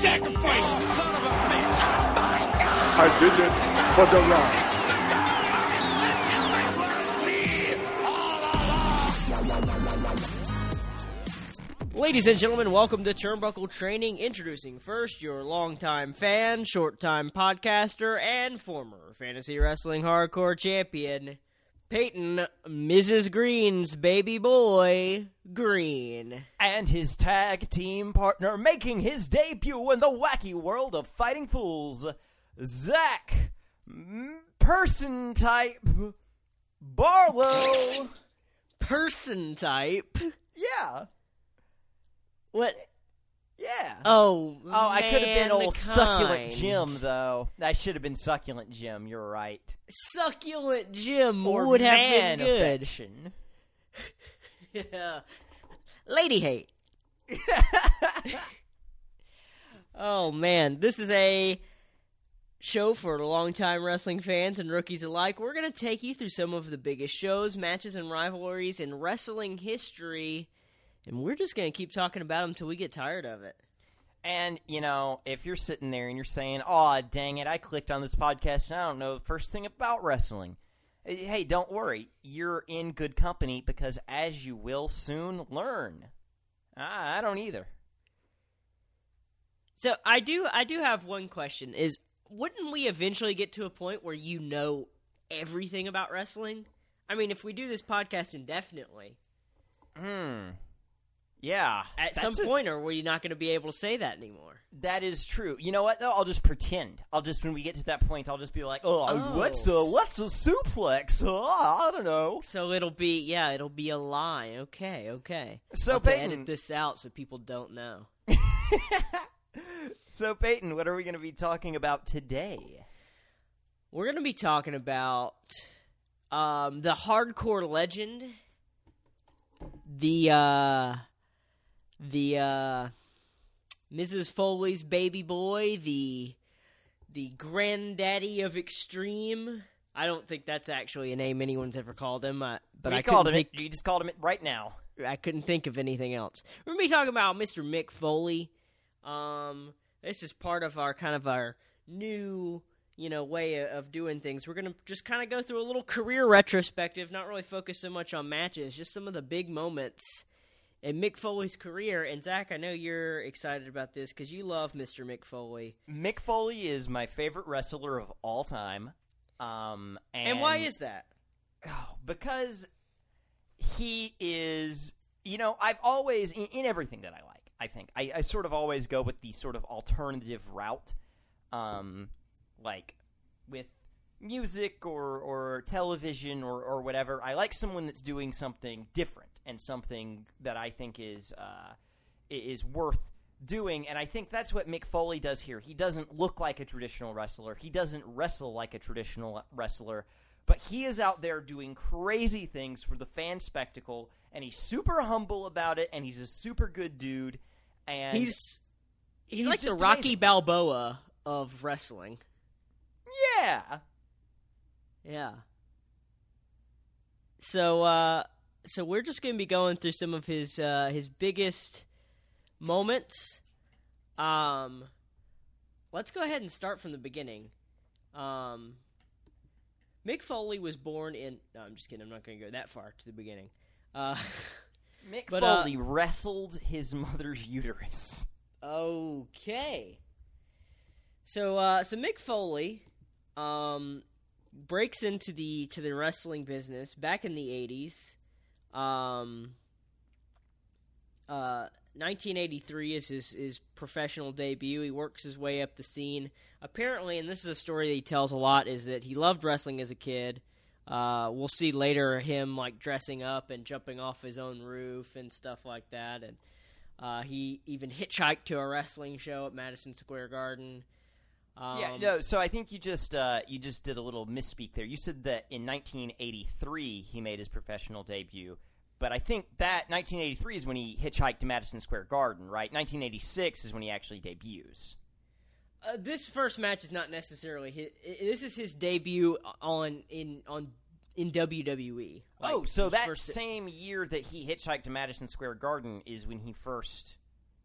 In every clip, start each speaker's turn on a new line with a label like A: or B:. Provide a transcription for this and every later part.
A: sacrifice. Son of a bitch.
B: I did it for the love.
C: Ladies and gentlemen, welcome to Turnbuckle Training. Introducing first your longtime fan, short time podcaster, and former fantasy wrestling hardcore champion, Peyton, Mrs. Green's baby boy, Green.
D: and his tag team partner making his debut in the wacky world of fighting fools, Zach Person Type Barlow.
C: Person type.
D: Yeah,
C: What?
D: Yeah.
C: Oh,
D: oh, I could have been old succulent. Jim though. I should have been succulent Jim. You're right.
C: Succulent Jim
D: Or
C: would have been good.
D: affection.
C: Yeah. Lady hate. oh man, this is a show for longtime wrestling fans and rookies alike. We're going to take you through some of the biggest shows, matches, and rivalries in wrestling history, and we're just going to keep talking about them until we get tired of it.
D: And, you know, if you're sitting there and you're saying, oh, dang it, I clicked on this podcast and I don't know the first thing about wrestling. eh, Hey, don't worry. You're in good company because, as you will soon learn, I I don't either.
C: So I do, I do have one question: Is wouldn't we eventually get to a point where you know everything about wrestling? I mean, if we do this podcast indefinitely,
D: Hmm. Yeah.
C: at
D: that's
C: some
D: a-
C: point, are we not going to be able to say that anymore?
D: that is true. You know what, though? I'll just pretend. I'll just, when we get to that point, I'll just be like, oh,
C: Oh.
D: what's a, what's a suplex? Oh, I don't know.
C: So it'll be, yeah, it'll be a lie. Okay, okay.
D: So,
C: I'll
D: Peyton-
C: edit this out so people don't know.
D: So, Peyton, what are we going to be talking about today?
C: We're going to be talking about um, the hardcore legend, the uh, the uh, Mrs. Foley's baby boy, the the granddaddy of extreme. I don't think that's actually a name anyone's ever called him, uh, but
D: we
C: I
D: called him
C: think,
D: it. You just called him it right now.
C: I couldn't think of anything else. We're gonna be talking about Mr. Mick Foley. Um, this is part of our kind of our new, you know, way of, of doing things. We're gonna just kind of go through a little career retrospective, not really focus so much on matches, just some of the big moments in Mick Foley's career. And Zach, I know you're excited about this because you love Mr. Mick Foley.
D: Mick Foley is my favorite wrestler of all time. Um, and,
C: And why is that?
D: Oh, because he is, you know, I've always in, in everything that I like. I think I, I sort of always go with the sort of alternative route, um, like with music or or television or or whatever. I like someone that's doing something different and something that I think is uh, is worth doing. And I think that's what Mick Foley does here. He doesn't look like a traditional wrestler. He doesn't wrestle like a traditional wrestler but he is out there doing crazy things for the fan spectacle and he's super humble about it and he's a super good dude and
C: He's he's,
D: he's
C: like the Rocky
D: amazing.
C: Balboa of wrestling.
D: yeah
C: Yeah. So uh so we're just going to be going through some of his uh his biggest moments. Um let's go ahead and start from the beginning. Um Mick Foley was born in No, I'm just kidding. I'm not going to go that far to the beginning. Uh
D: Mick
C: But, uh,
D: Foley wrestled his mother's uterus
C: Okay. So uh so Mick Foley um breaks into the to the wrestling business back in the 80s. Um uh 1983 is his his professional debut. He works his way up the scene. Apparently, and this is a story that he tells a lot is that he loved wrestling as a kid. Uh, we'll see later him like dressing up and jumping off his own roof and stuff like that and uh, he even hitchhiked to a wrestling show at Madison Square Garden. Um,
D: yeah no so i think you just uh, you just did a little misspeak there you said that in 1983 he made his professional debut but i think that 1983 is when he hitchhiked to madison square garden right 1986 is when he actually debuts
C: Uh, this first match is not necessarily his. This is his debut on in on in WWE. Like,
D: oh, so that same year that he hitchhiked to Madison Square Garden is when he first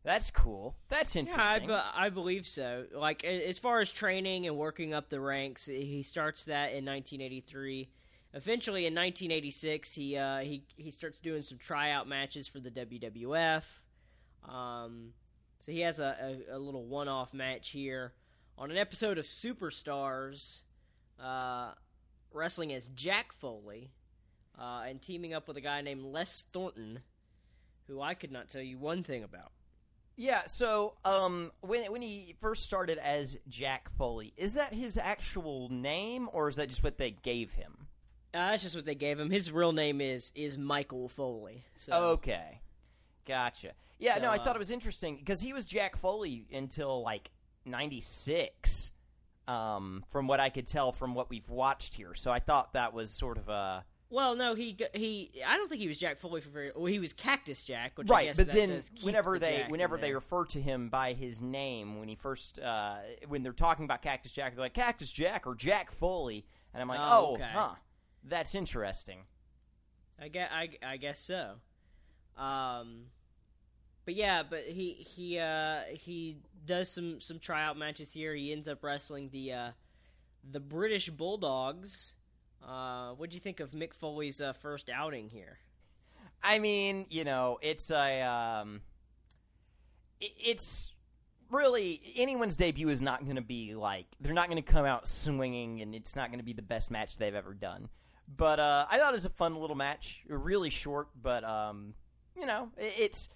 D: That's cool. That's
C: Yeah, I,
D: interesting.
C: be- I believe so. Like as far as training and working up the ranks, he starts that in 1983. Eventually, in 1986, he uh, he he starts doing some tryout matches for the WWF. Um, so he has a, a, a little one-off match here on an episode of Superstars, uh, wrestling as Jack Foley uh, and teaming up with a guy named Les Thornton, who I could not tell you one thing about.
D: Yeah, so um, when when he first started as Jack Foley, is that his actual name, or is that just what they gave him?
C: Uh, that's just what they gave him. His real name is is Michael Foley. So
D: Okay, gotcha. Yeah,
C: So,
D: no, I
C: uh,
D: thought it was interesting because he was Jack Foley until like '96, um, from what I could tell from what we've watched here. So I thought that was sort of a
C: well, no, he he. I don't think he was Jack Foley for very. Well, he was Cactus Jack, which I
D: right.
C: guess
D: But then whenever
C: the
D: they
C: Jack
D: whenever they refer to him by his name when he first uh, when they're talking about Cactus Jack, they're like Cactus Jack or Jack Foley, and I'm like,
C: Oh,
D: oh,
C: okay.
D: huh, that's interesting.
C: I guess I, I guess so. Um, but yeah, but he he uh he does some some tryout matches here. He ends up wrestling the uh the British Bulldogs. Uh, what do you think of Mick Foley's uh, first outing here?
D: I mean, you know, it's a um, it's really anyone's debut is not going to be like they're not going to come out swinging, and it's not going to be the best match they've ever done. But uh, I thought it was a fun little match, really short, but um, you know, it, it's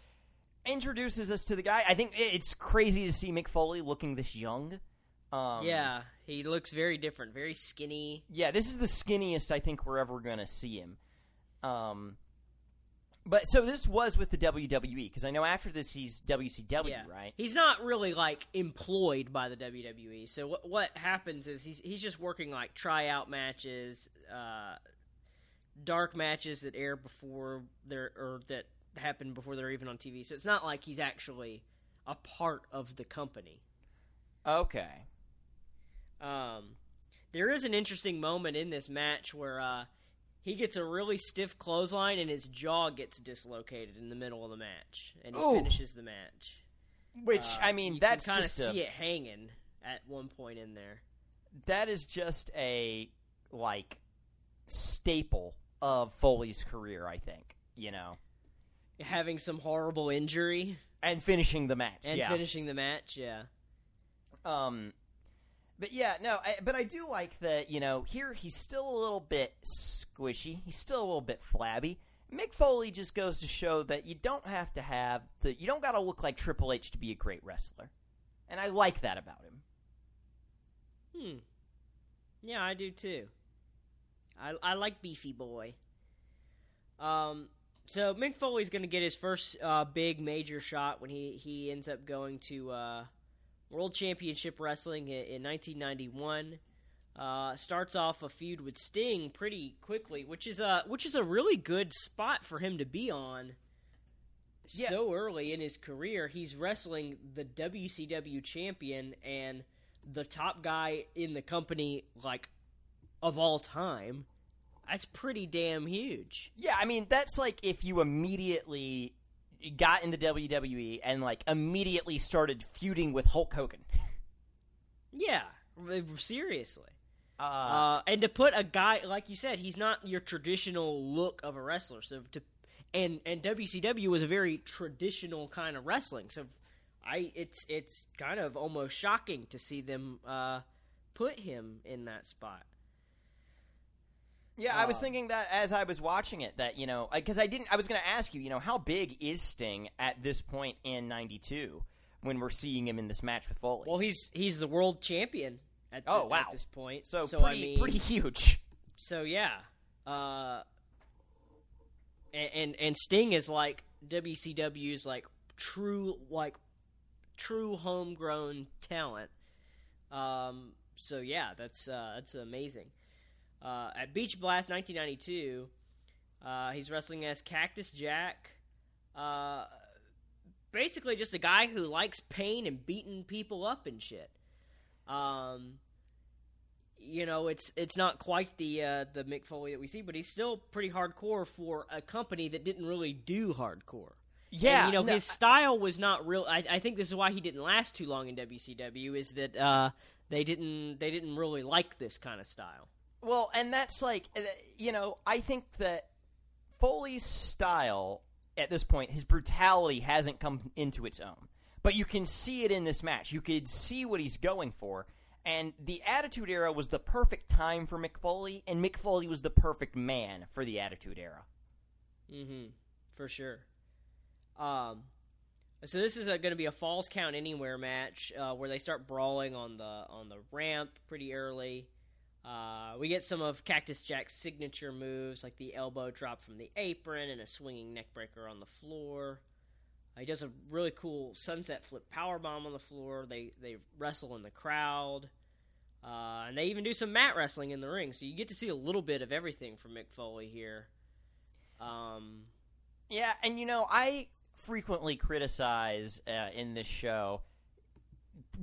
D: introduces us to the guy. I think it's crazy to see Mick Foley looking this young. Um,
C: yeah, he looks very different, very skinny.
D: yeah, this is the skinniest I think we're ever gonna see him. Um, but so this was with the WWE because I know after this he's WCW,
C: Yeah,
D: right?
C: He's not really like employed by the WWE. So what what happens is he's he's just working like tryout matches, uh, dark matches that air before they're or that happen before they're even on TV. So it's not like he's actually a part of the company.
D: Okay.
C: Um, there is an interesting moment in this match where uh, he gets a really stiff clothesline and his jaw gets dislocated in the middle of the match, and he
D: Ooh.
C: finishes the match.
D: Which
C: Uh,
D: I mean, that's
C: can kind of
D: just
C: see
D: a,
C: it hanging at one point in there.
D: that is just a like staple of Foley's career. I think you know,
C: Having some horrible injury
D: and finishing the match.
C: and
D: yeah.
C: finishing the match, yeah.
D: Um, but yeah, no, I, but I do like that. You know, here he's still a little bit squishy. He's still a little bit flabby. Mick Foley just goes to show that you don't have to have the you don't got to look like Triple H to be a great wrestler, and I like that about him.
C: Hmm. Yeah, I do too. I I like Beefy Boy. Um. So Mick Foley's going to get his first uh, big major shot when he he ends up going to uh, World Championship Wrestling in, in 1991. Uh, starts off a feud with Sting pretty quickly, which is a which is a really good spot for him to be on.
D: Yeah.
C: So early in his career, he's wrestling the WCW champion and the top guy in the company, like of all time. That's pretty damn huge.
D: Yeah, I mean that's like if you immediately got in the WWE and like immediately started feuding with Hulk Hogan.
C: Yeah, seriously.
D: Uh,
C: Uh, and to put a guy like you said, he's not your traditional look of a wrestler. So to and and WCW was a very traditional kind of wrestling. So I it's it's kind of almost shocking to see them uh, put him in that spot.
D: Yeah, I was
C: Um,
D: thinking that as I was watching it, that you know, because I didn't, I was going to ask you, you know, how big is Sting at this point in '92 when we're seeing him in this match with Foley?
C: Well, he's he's the world champion at,
D: Oh,
C: the-
D: wow.
C: at this point.
D: so,
C: so
D: pretty,
C: I mean,
D: pretty huge.
C: So yeah, uh, and, and and Sting is like WCW's like true like true homegrown talent. Um, so yeah, that's uh, that's amazing. Uh, at Beach Blast 1992, uh, he's wrestling as Cactus Jack. Uh, basically, just a guy who likes pain and beating people up and shit. Um, you know, it's it's not quite the uh, the Mick Foley that we see, but he's still pretty hardcore for a company that didn't really do hardcore.
D: Yeah,
C: And, you know
D: no,
C: his style was not real. I, I think this is why he didn't last too long in WCW. Is that uh, they didn't they didn't really like this kind of style.
D: Well, and that's like, uh, you know, I think that Foley's style at this point, his brutality hasn't come into its own. But you can see it in this match. You could see what he's going for. And the Attitude Era was the perfect time for Mick Foley, and Mick Foley was the perfect man for the Attitude Era.
C: Mm-hmm. For sure. Um, so this is going to be a falls count anywhere match uh, where they start brawling on the on the ramp pretty early. Uh, we get some of Cactus Jack's signature moves, like the elbow drop from the apron and a swinging neckbreaker on the floor. Uh, he does a really cool sunset flip power bomb on the floor. They they wrestle in the crowd, uh, and they even do some mat wrestling in the ring. So you get to see a little bit of everything from Mick Foley here. Um,
D: Yeah, and you know, I frequently criticize uh, in this show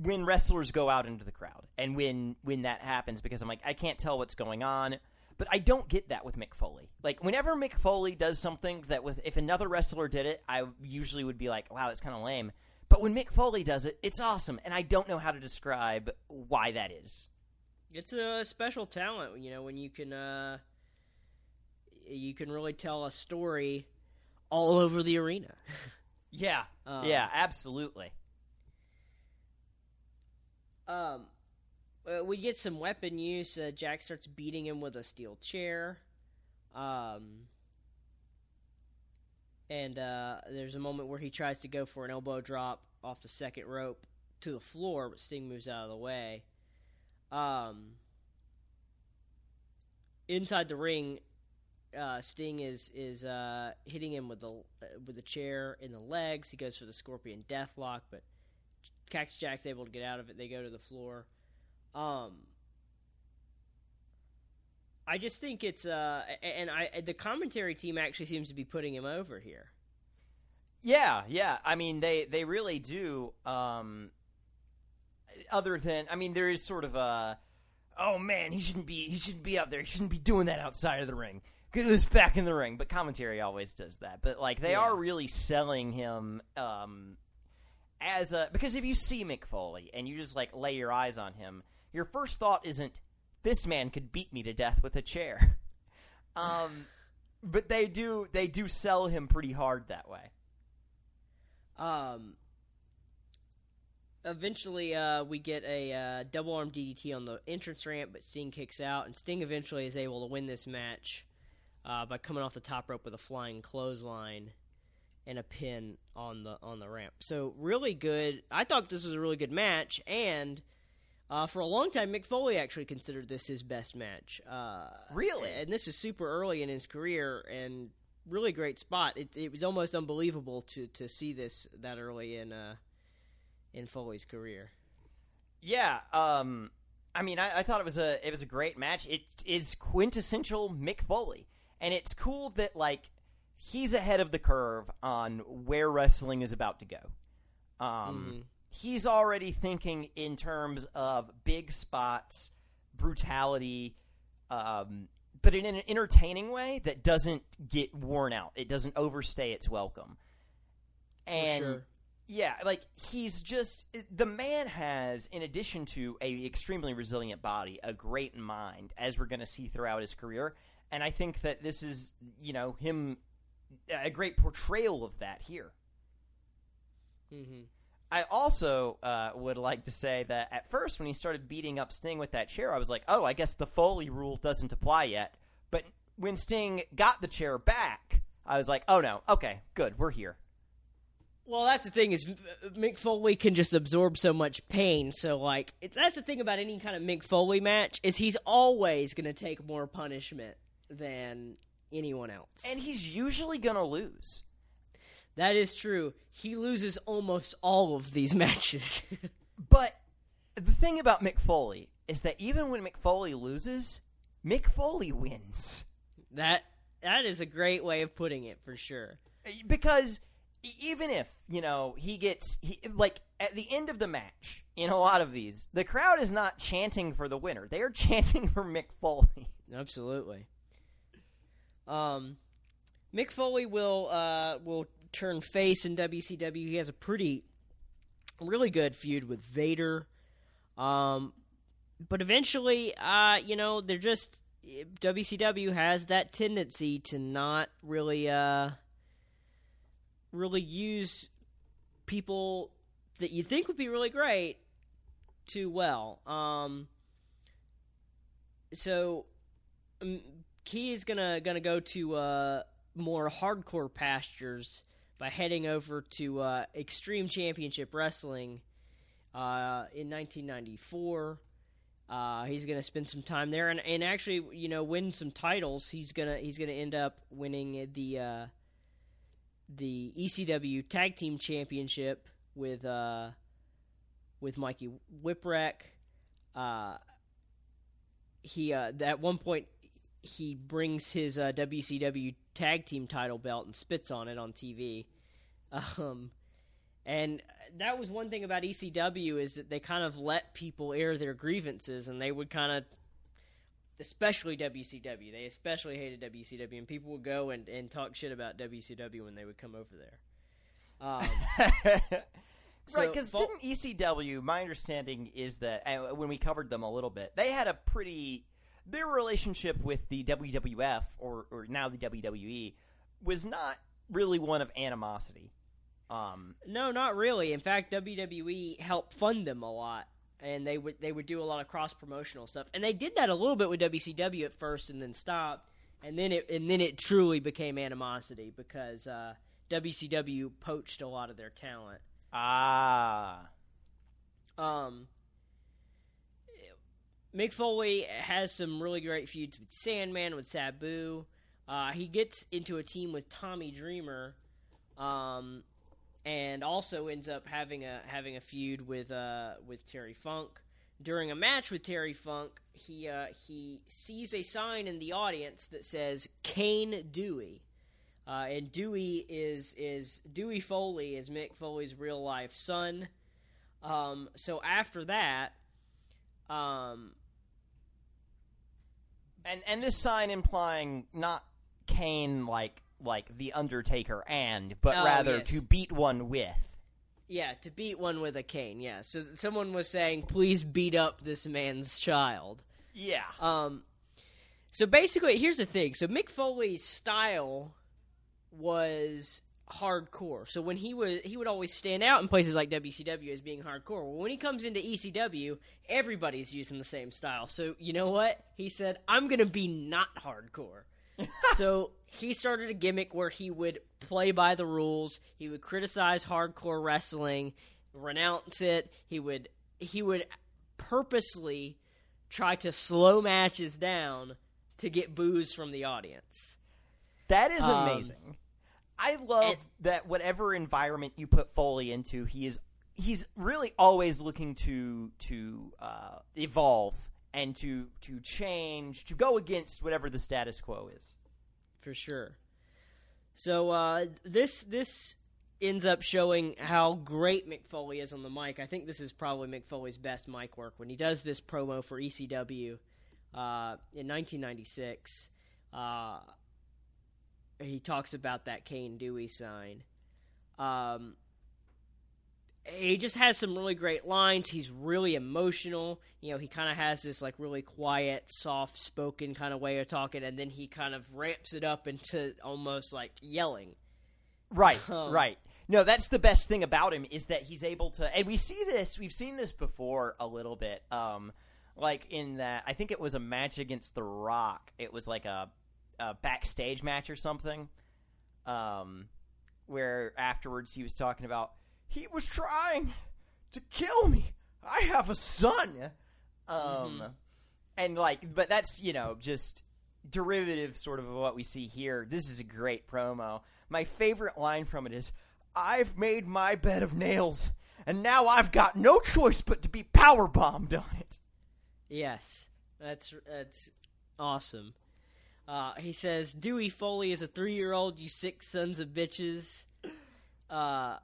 D: when wrestlers go out into the crowd and when when that happens because I'm like I can't tell what's going on. But I don't get that with Mick Foley. Like whenever Mick Foley does something that with if another wrestler did it, I usually would be like, "Wow, that's kind of lame." But when Mick Foley does it, it's awesome, and I don't know how to describe why that is.
C: It's a special talent, you know, when you can uh you can really tell a story all over the arena.
D: Yeah,
C: Um,
D: yeah, absolutely.
C: Um uh, we get some weapon use. Uh, Jack starts beating him with a steel chair. Um and uh, there's a moment where he tries to go for an elbow drop off the second rope to the floor, but Sting moves out of the way. Um, inside the ring, uh, Sting is is uh, hitting him with the uh, with the chair in the legs. He goes for the Scorpion Deathlock, but Cactus Jack's able to get out of it. They go to the floor. Um, I just think it's uh, and I the commentary team actually seems to be putting him over here.
D: Yeah, yeah. I mean, they they really do. Um, other than, I mean, there is sort of a, oh man, he shouldn't be he shouldn't be out there. He shouldn't be doing that outside of the ring. Get this back in the ring. But commentary always does that. But like, they
C: Yeah.
D: are really selling him um, as a because if you see Mick Foley and you just like lay your eyes on him, your first thought isn't this man could beat me to death with a chair. Um, but they do they do sell him pretty hard that way.
C: Um, eventually, uh, we get a uh, double arm DDT on the entrance ramp, but Sting kicks out, and Sting eventually is able to win this match uh, by coming off the top rope with a flying clothesline and a pin on the on the ramp. So really good. I thought this was a really good match, and uh, for a long time, Mick Foley actually considered this his best match. Uh,
D: Really?
C: and this is super early in his career, and really great spot. It, it was almost unbelievable to, to see this that early in uh, in Foley's career.
D: Yeah, um, I mean, I, I thought it was a it was a great match. It is quintessential Mick Foley, and it's cool that like he's ahead of the curve on where wrestling is about to go. Um,
C: Mhm.
D: He's already thinking in terms of big spots, brutality, um, but in an entertaining way that doesn't get worn out. It doesn't overstay its welcome. And
C: sure.
D: yeah, like he's just the man has, in addition to a extremely resilient body, a great mind, as we're going to see throughout his career. And I think that this is, you know, him a great portrayal of that here.
C: hmm
D: I also uh, would like to say that at first, when he started beating up Sting with that chair, I was like, "Oh, I guess the Foley rule doesn't apply yet." But when Sting got the chair back, I was like, "Oh no, okay, good, we're here."
C: Well, that's the thing is uh, Mick Foley can just absorb so much pain. So like, it's, that's the thing about any kind of Mick Foley match is he's always going to take more punishment than anyone else.
D: And he's usually gonna lose.
C: that is true. He loses almost all of these matches.
D: But the thing about Mick Foley is that even when Mick Foley loses, Mick Foley wins.
C: that that is a great way of putting it for sure.
D: Eh, because e- even if you know he gets he, like at the end of the match in a lot of these the crowd is not chanting for the winner they are chanting for mick foley
C: Absolutely. Um, Mick Foley will uh, will turn face in WCW. He has a pretty, really good feud with Vader. Um, but eventually, uh, you know, they're just WCW has that tendency to not really, uh, really use people that you think would be really great too well. Um, so um, Key is gonna gonna go to uh, more hardcore pastures by heading over to uh, Extreme Championship Wrestling uh, in 1994. Uh, he's gonna spend some time there and, and actually, you know, win some titles. He's gonna he's gonna end up winning the uh, the ECW Tag Team Championship with uh, with Mikey Whipwreck. Uh, he uh, at one point he brings his uh, WCW Tag Team title belt and spits on it on TV. Um, and that was one thing about ECW is that they kind of let people air their grievances, and they would kind of, especially WCW, they especially hated WCW, and people would go and, and talk shit about WCW when they would come over there. Um, so
D: right, because didn't ECW? My understanding is that uh, when we covered them a little bit, they had a pretty their relationship with the WWF or or now the WWE was not really one of animosity. Um,
C: No, not really. In fact, WWE helped fund them a lot, and they would they would do a lot of cross promotional stuff, and they did that a little bit with WCW at first, and then stopped, and then it and then it truly became animosity because uh, WCW poached a lot of their talent.
D: ah,
C: Um, Mick Foley has some really great feuds with Sandman, with Sabu. Uh, he gets into a team with Tommy Dreamer, um, and also ends up having a having a feud with uh, with Terry Funk. During a match with Terry Funk, he uh, he sees a sign in the audience that says Cane Dewey. Uh, and Dewey is is Dewey Foley is Mick Foley's real life son. Um, so after that, um,
D: and and this sign implying not Kane like like the Undertaker and, but
C: Oh,
D: rather
C: yes.
D: to beat one with.
C: yeah, to beat one with a cane. Yeah, so someone was saying, "Please beat up this man's child."
D: Yeah.
C: Um, so basically, here's the thing. So Mick Foley's style was hardcore. So when he was, he would always stand out in places like WCW as being hardcore. Well, when he comes into ECW, everybody's using the same style. So you know what? He said, "I'm gonna be not hardcore." so he started a gimmick where he would play by the rules. He would criticize hardcore wrestling, renounce it. He would he would purposely try to slow matches down to get boos from the audience.
D: That is
C: Um,
D: amazing. I love that whatever environment you put Foley into, he is he's really always looking to to uh, evolve and to to change, to go against whatever the status quo is.
C: for sure. So uh, this this ends up showing how great Mick Foley is on the mic. I think this is probably Mick Foley's best mic work when he does this promo for ECW uh, in 1996. Uh, he talks about that Cane Dewey sign. Um, he just has some really great lines. He's really emotional. You know, he kind of has this like really quiet, soft spoken kind of way of talking, and then he kind of ramps it up into almost like yelling.
D: Right,
C: Um,
D: right. No, that's the best thing about him is that he's able to, and we see this. We've seen this before a little bit. Um, like in that, I think it was a match against The Rock. It was like a, a backstage match or something. Um, where afterwards he was talking about he was trying to kill me. I have a son. Um, and like, but that's you know just derivative sort of what we see here. This is a great promo. My favorite line from it is, "I've made my bed of nails, and now I've got no choice but to be power bombed on it."
C: Yes, that's that's awesome. Uh, he says Dewey Foley is a three-year-old. You six sons of bitches. Uh,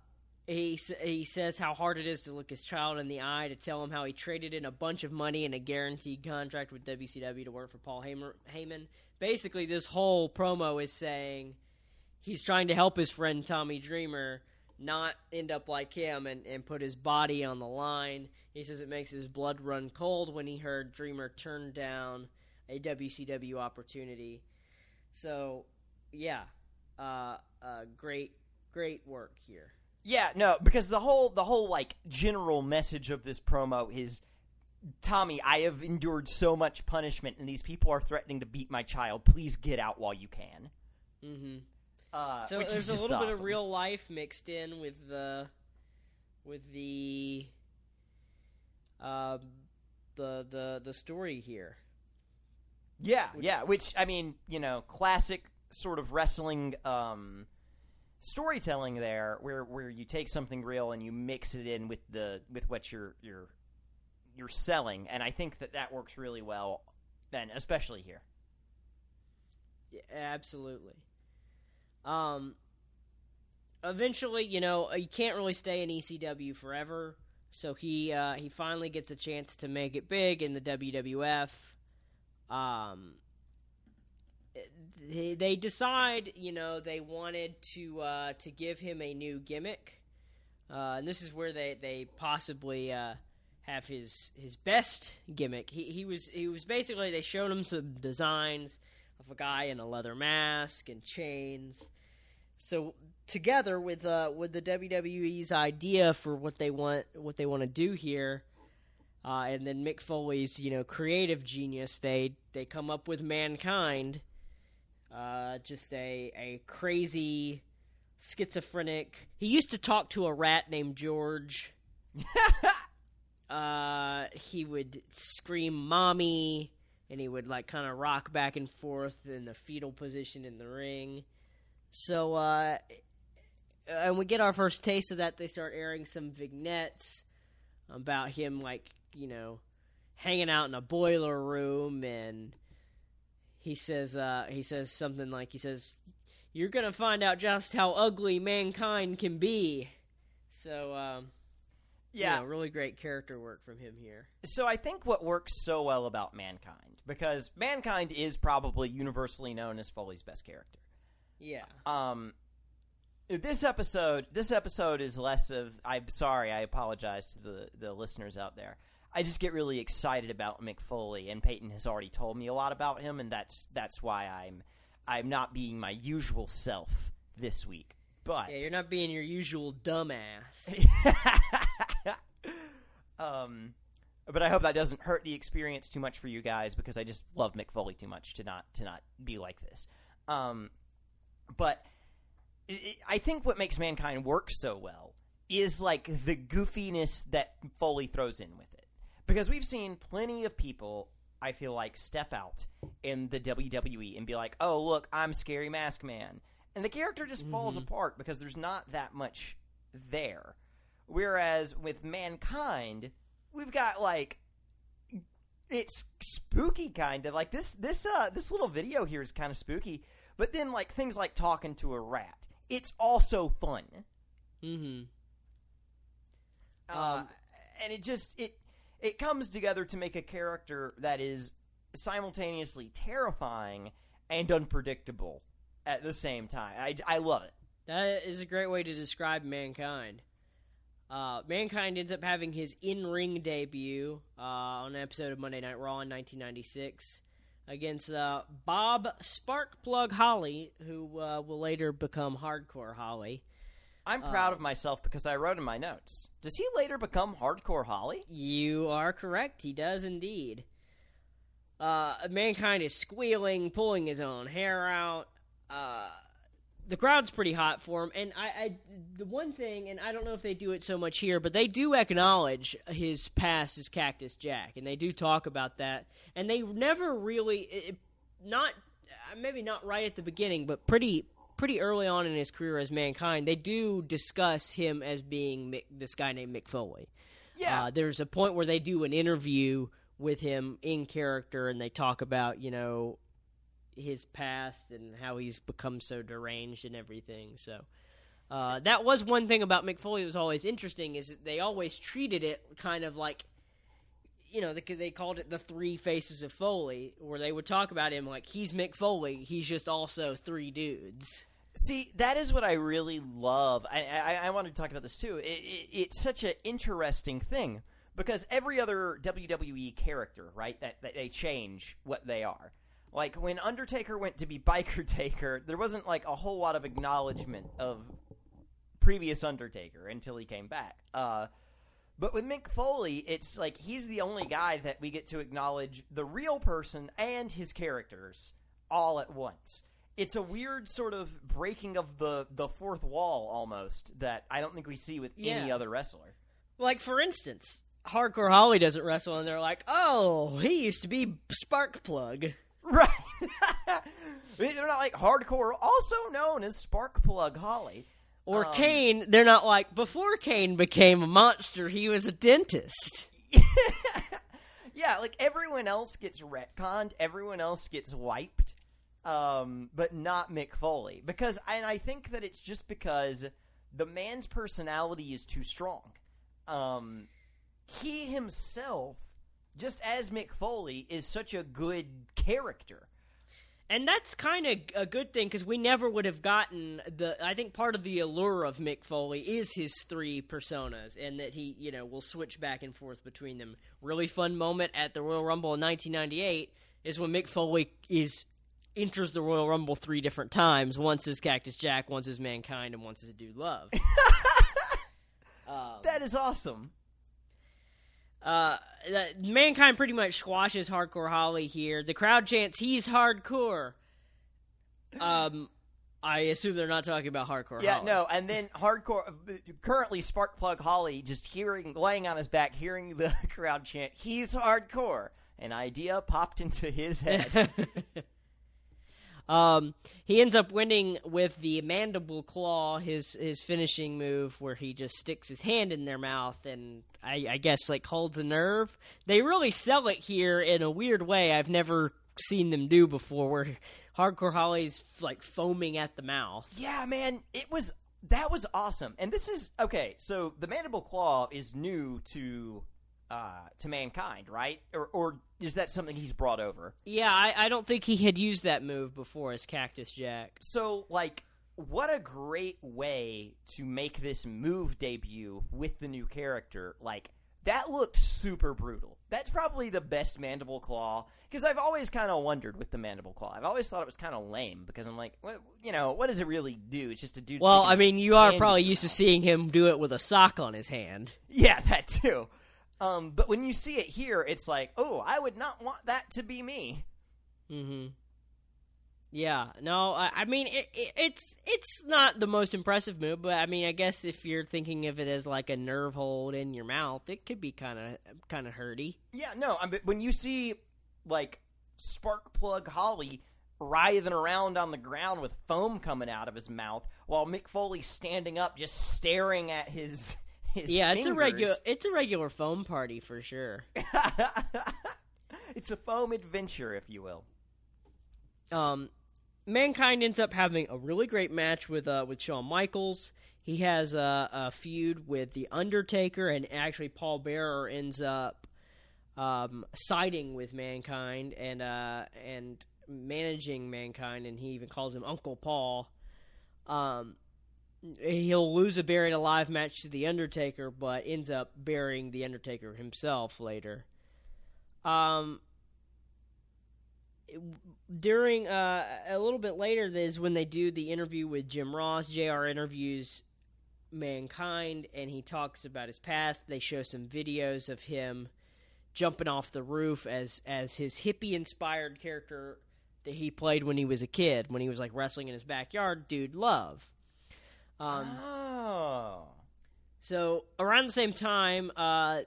C: he he says how hard it is to look his child in the eye to tell him how he traded in a bunch of money and a guaranteed contract with WCW to work for Paul. Heyman. Basically, this whole promo is saying he's trying to help his friend Tommy Dreamer not end up like him and, and put his body on the line. He says it makes his blood run cold when he heard Dreamer turn down a WCW opportunity. So, yeah, uh, uh, great, great work here.
D: Yeah, no, because the whole the whole like general message of this promo is Tommy, I have endured so much punishment and these people are threatening to beat my child. Please get out while you can.
C: Mm-hmm.
D: Uh,
C: So
D: which
C: there's
D: is
C: a little bit of real life mixed in with the with the um the the the story here.
D: Yeah, yeah. Which I mean, you know, classic sort of wrestling um, storytelling there, where where you take something real and you mix it in with the with what you're you're you're selling, and I think that that works really well, and especially here.
C: Yeah, absolutely. Um, eventually, you know, you can't really stay in ECW forever, so he uh, he finally gets a chance to make it big in the WWF. Um, they, they decide, you know, they wanted to uh, to give him a new gimmick, uh, and this is where they they possibly. Uh, have his his best gimmick. He he was he was basically they showed him some designs of a guy in a leather mask and chains. So together with uh with the WWE's idea for what they want what they want to do here, uh, and then Mick Foley's you know creative genius, they they come up with mankind, uh, just a a crazy schizophrenic. He used to talk to a rat named George. uh, he would scream "mommy," and he would like kind of rock back and forth in the fetal position in the ring. So, uh, and we get our first taste of that. They start airing some vignettes about him, like you know, hanging out in a boiler room, and he says, uh, he says something like, he says, "You're gonna find out just how ugly mankind can be." So, um,
D: Yeah.
C: you know, really great character work from him here.
D: So I think what works so well about Mankind, because Mankind is probably universally known as Foley's best character.
C: Yeah.
D: Um, this episode, this episode is less of. I'm sorry, I apologize to the the listeners out there. I just get really excited about Mick Foley, and Peyton has already told me a lot about him, and that's that's why I'm I'm not being my usual self this week. But
C: Yeah, you're not being your usual dumbass.
D: um, but I hope that doesn't hurt the experience too much for you guys because I just love Mick Foley too much to not to not be like this. Um, but i I think what makes Mankind work so well is like the goofiness that Foley throws in with it, because we've seen plenty of people. I feel like step out in the WWE and be like, "Oh, look, I'm Scary Mask Man," and the character just falls apart because there's not that much there. Whereas with Mankind, we've got like it's spooky kind of like this this uh this little video here is kind of spooky, but then like things like talking to a rat, it's also fun.
C: mm-hmm.
D: Uh,
C: Um,
D: and it just it it comes together to make a character that is simultaneously terrifying and unpredictable at the same time. I, I love it.
C: That is a great way to describe Mankind. Uh, Mankind ends up having his in-ring debut uh, on an episode of Monday Night Raw in 1996 against uh, Bob Sparkplug Holly, who uh, will later become Hardcore Holly.
D: I'm proud of myself because I wrote in my notes. Does he later become Hardcore Holly?
C: You are correct. He does indeed. Uh, Mankind is squealing, pulling his own hair out. Uh, the crowd's pretty hot for him, and I, I, the one thing, and I don't know if they do it so much here, but they do acknowledge his past as Cactus Jack, and they do talk about that, and they never really, it, not uh, maybe not right at the beginning, but pretty pretty early on in his career as Mankind, they do discuss him as being Mick, this guy named Mick Foley.
D: Yeah.
C: Uh, there's a point where they do an interview with him in character, and they talk about you know his past and how he's become so deranged and everything. So uh, that was one thing about Mick Foley that was always interesting is that they always treated it kind of like you know they called it the three faces of Foley, where they would talk about him like he's Mick Foley, he's just also three dudes.
D: See, that is what I really love. I, I, I wanted to talk about this too. It, it, it's such an interesting thing because every other WWE character, right, that, that they change what they are. Like when Undertaker went to be Biker Taker, there wasn't like a whole lot of acknowledgement of previous Undertaker until he came back. Uh, but with Mick Foley, it's like he's the only guy that we get to acknowledge the real person and his characters all at once. It's a weird sort of breaking of the the fourth wall almost that I don't think we see with any
C: Yeah.
D: other wrestler.
C: Like for instance, Hardcore Holly doesn't wrestle, and they're like, "Oh, he used to be Sparkplug."
D: Right. They're not like hardcore, also known as Sparkplug Holly.
C: Or
D: Um,
C: Kane, they're not like before Kane became a monster, he was a dentist.
D: yeah, like everyone else gets retconned, everyone else gets wiped, um, but not Mick Foley. Because, and I think that it's just because the man's personality is too strong. Um, he himself, just as Mick Foley, is such a good character.
C: And that's kind of a good thing because we never would have gotten the. I think part of the allure of Mick Foley is his three personas, and that he, you know, will switch back and forth between them. Really fun moment at the Royal Rumble in 1998 is when Mick Foley is enters the Royal Rumble three different times. Once as Cactus Jack, once as Mankind, and once as Dude Love. um,
D: That is awesome.
C: uh, that- Mankind pretty much squashes Hardcore Holly here. The crowd chants, "He's hardcore." Um, I assume they're not talking about Hardcore
D: Yeah,
C: Holly.
D: no, and then hardcore. Currently, Sparkplug Holly just hearing, laying on his back, hearing the crowd chant, "He's hardcore." An idea popped into his head.
C: um, he ends up winning with the mandible claw, his his finishing move, where he just sticks his hand in their mouth and I, I guess like holds a nerve. They really sell it here in a weird way. I've never seen them do before, where Hardcore Holly's like foaming at the mouth.
D: yeah, man, it was that was awesome. And this is okay. So the mandible claw is new to uh, to mankind, right? Or, or is that something he's brought over?
C: Yeah, I, I don't think he had used that move before as Cactus Jack.
D: So, like, what a great way to make this move debut with the new character. Like, that looked super brutal. That's probably the best mandible claw because I've always kind of wondered with the mandible claw. I've always thought it was kind of lame because I'm like, what, you know, what does it really do? It's just a dude.
C: Well, I mean, you are probably used to seeing him do it with a sock on his hand.
D: Yeah, that too. Um, but when you see it here, it's like, oh, I would not want that to be me.
C: Mm-hmm. Yeah, no, I, I mean it, it, it's it's not the most impressive move, but I mean I guess if you're thinking of it as like a nerve hold in your mouth, it could be kind of kind of hurty.
D: Yeah, no. I mean, when you see like spark plug Holly writhing around on the ground with foam coming out of his mouth, while Mick Foley standing up, just staring at his
C: Yeah, it's a regular it's a regular foam party for sure.
D: it's a foam adventure, if you will.
C: Um, Mankind ends up having a really great match with uh, with Shawn Michaels. He has a, a feud with the Undertaker, and actually Paul Bearer ends up um, siding with Mankind and uh, and managing Mankind, and he even calls him Uncle Paul. Um, he'll lose a buried alive match to the Undertaker, but ends up burying the Undertaker himself later. Um, during uh, a little bit later is when they do the interview with Jim Ross. Jr. interviews mankind, and he talks about his past. They show some videos of him jumping off the roof as as his hippie inspired character that he played when he was a kid, when he was like wrestling in his backyard, dude love. Um,
D: oh,
C: so around the same time, uh,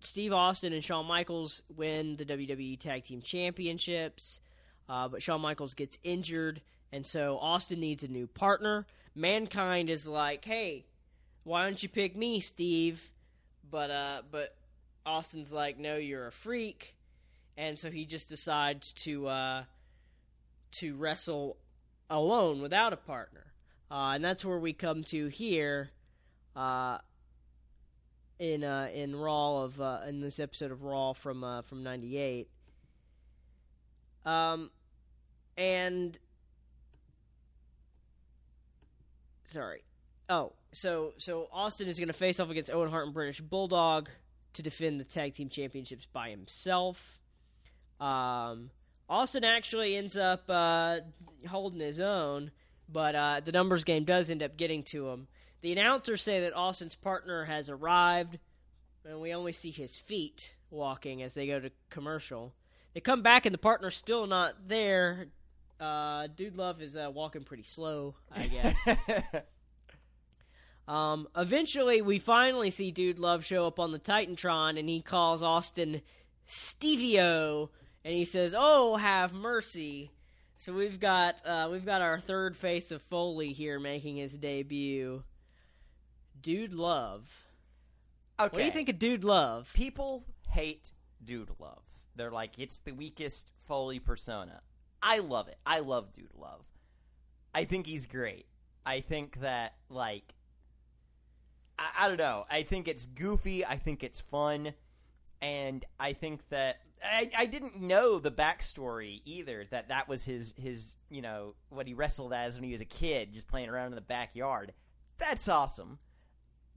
C: Steve Austin and Shawn Michaels win the WWE Tag Team Championships, uh, but Shawn Michaels gets injured, and so Austin needs a new partner. Mankind is like, "Hey, why don't you pick me, Steve?" But uh, but Austin's like, "No, you're a freak," and so he just decides to uh, to wrestle alone without a partner. Uh, and that's where we come to here uh, in uh, in Raw of uh, in this episode of Raw from uh, from '98. Um, and sorry. Oh, so so Austin is going to face off against Owen Hart and British Bulldog to defend the tag team championships by himself. Um, Austin actually ends up uh, holding his own, but uh, the numbers game does end up getting to him. The announcers say that Austin's partner has arrived, and we only see his feet walking as they go to commercial. They come back, and the partner's still not there. Uh, Dude Love is uh, walking pretty slow, I guess. um, eventually, we finally see Dude Love show up on the Titantron, and he calls Austin Stevio, and he says, "Oh, have mercy." So we've got uh, we've got our third face of Foley here making his debut. Dude Love.
D: Okay.
C: What do you think of Dude Love?
D: People hate Dude Love. They're like, it's the weakest Foley persona. I love it. I love Dude Love. I think he's great. I think that, like, I, I don't know. I think it's goofy. I think it's fun. And I think that I, I didn't know the backstory either. That that was his his you know what he wrestled as when he was a kid, just playing around in the backyard. That's awesome.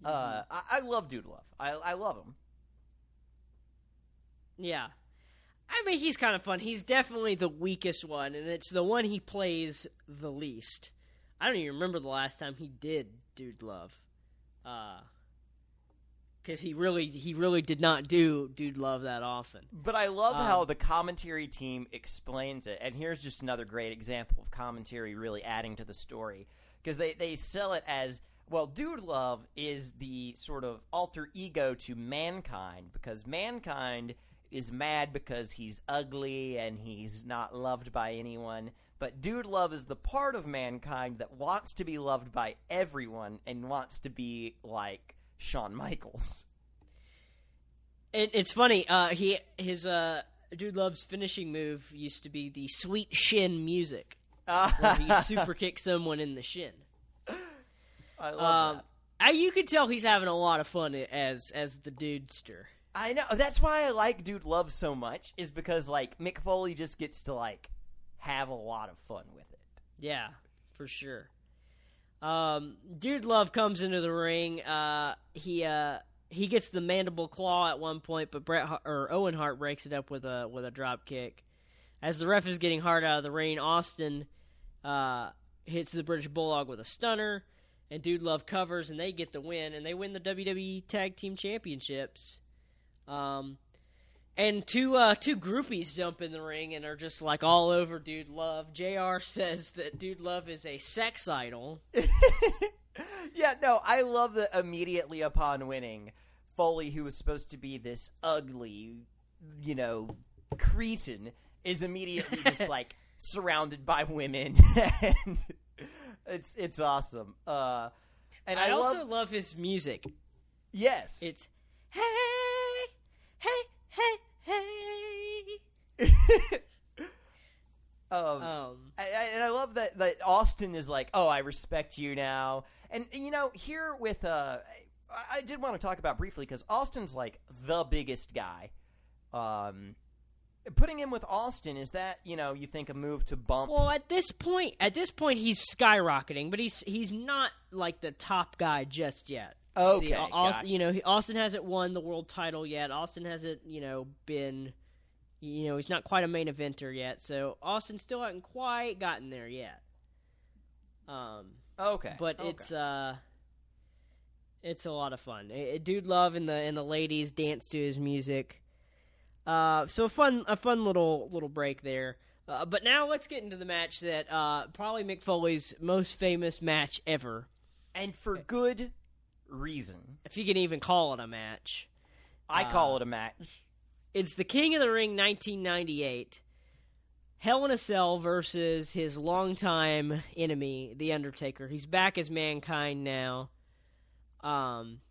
D: Uh, I, I love Dude Love. I I love him.
C: Yeah. I mean, he's kind of fun. He's definitely the weakest one, and it's the one he plays the least. I don't even remember the last time he did Dude Love. Uh, because he really, he really did not do Dude Love that often.
D: But I love
C: Um,
D: how the commentary team explains it. And here's just another great example of commentary really adding to the story. Because they, they sell it as well, Dude Love is the sort of alter ego to Mankind. Because Mankind is mad because he's ugly and he's not loved by anyone. But Dude Love is the part of Mankind that wants to be loved by everyone and wants to be like Shawn Michaels.
C: It, it's funny. Uh, he his uh, Dude Love's finishing move used to be the sweet shin music, where he super kicks someone in the shin.
D: I love
C: Um,
D: that.
C: I, you can tell he's having a lot of fun as as the dudester.
D: I know. That's why I like Dude Love so much, is because like Mick Foley just gets to like have a lot of fun with it.
C: Yeah, for sure. Um, Dude Love comes into the ring. Uh, he uh, he gets the mandible claw at one point, but Bret Hart, or Owen Hart breaks it up with a with a drop kick. As the ref is getting Hart out of the ring, Austin uh, hits the British Bulldog with a stunner, and Dude Love covers, and they get the win, and they win the WWE Tag Team Championships. Um, and two uh, two groupies jump in the ring and are just like all over Dude Love. Jr. says that Dude Love is a sex idol.
D: yeah, no, I love that immediately upon winning, Foley, who was supposed to be this ugly, you know, cretin, is immediately just like surrounded by women, and it's it's awesome. Uh, and
C: I,
D: I,
C: also
D: love,
C: love his music.
D: yes,
C: It's hey hey hey hey.
D: um,
C: Um,
D: I, I, and I love that that Austin is like, oh, I respect you now, and you know, here with uh, I, I did want to talk about briefly because Austin's like the biggest guy. Um, putting him with Austin is that you know you think a move to bump?
C: well, at this point, at this point, he's skyrocketing, but he's he's not like the top guy just yet.
D: Okay,
C: See, Au- Aus-
D: gotcha.
C: you know, Austin hasn't won the world title yet. Austin hasn't, you know, been, you know, he's not quite a main eventer yet. So Austin still hasn't quite gotten there yet. Um,
D: okay,
C: but
D: okay.
C: it's uh, it's a lot of fun. Dude Love and the and the ladies dance to his music. Uh, so a fun a fun little little break there. Uh, but now let's get into the match that uh, probably Mick Foley's most famous match ever,
D: and for good reason.
C: if you can even call it a match.
D: I
C: Uh,
D: call it a match.
C: It's the King of the Ring 1998. Hell in a Cell versus his longtime enemy, The Undertaker. He's back as Mankind now. Um,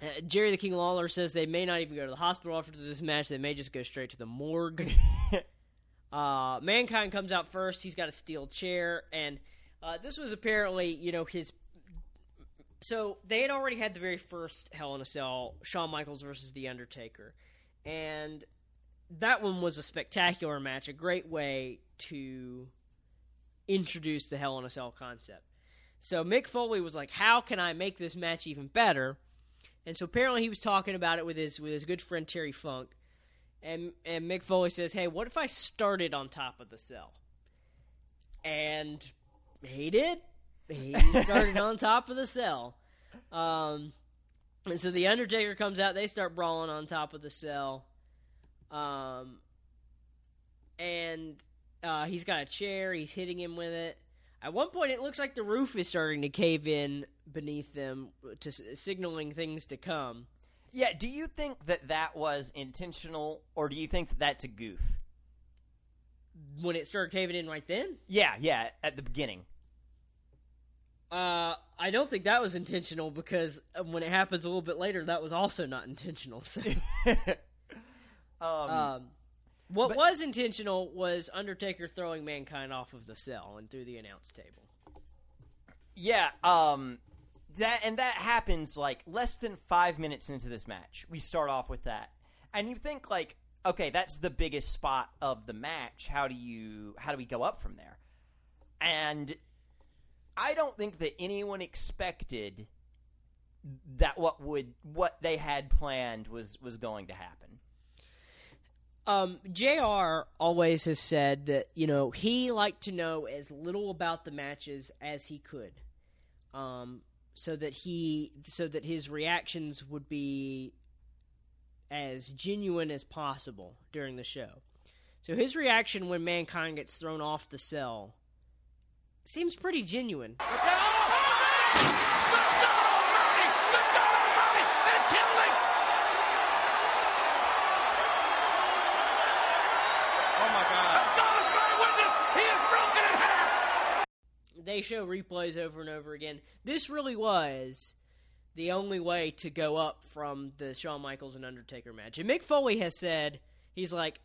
C: uh, Jerry the King Lawler says they may not even go to the hospital after this match. They may just go straight to the morgue. uh, Mankind comes out first. He's got a steel chair, and uh, this was apparently, you know, his. So they had already had the very first Hell in a Cell, Shawn Michaels versus The Undertaker, and that one was a spectacular match, a great way to introduce the Hell in a Cell concept. So Mick Foley was like, "How can I make this match even better?" And so apparently he was talking about it with his with his good friend Terry Funk, and and Mick Foley says, "Hey, what if I started on top of the cell?" And he did. He started on top of the cell. Um, and so the Undertaker comes out. They start brawling on top of the cell. Um, and uh, he's got a chair. He's hitting him with it. At one point, it looks like the roof is starting to cave in beneath them, to signaling things to come.
D: Yeah. Do you think that that was intentional, or do you think that that's a goof?
C: When it started caving in right then,
D: Yeah. Yeah. At the beginning.
C: Uh, I don't think that was intentional because uh, when it happens a little bit later, that was also not intentional. So,
D: um,
C: um, what
D: but-
C: was intentional was Undertaker throwing Mankind off of the cell and through the announce table.
D: Yeah, um that and that happens like less than 5 minutes into this match. We start off with that. And you think like okay, that's the biggest spot of the match. How do you how do we go up from there? And I don't think that anyone expected that what would what they had planned was was going to happen.
C: Um, Jr. always has said that you know he liked to know as little about the matches as he could, um, so that he so that his reactions would be as genuine as possible during the show. So his reaction when mankind gets thrown off the cell seems pretty genuine.
A: Oh my God! Astonished by witness, he is broken in half.
C: they show replays over and over again. This really was the only way to go up from the Shawn Michaels and Undertaker match. And Mick Foley has said he's like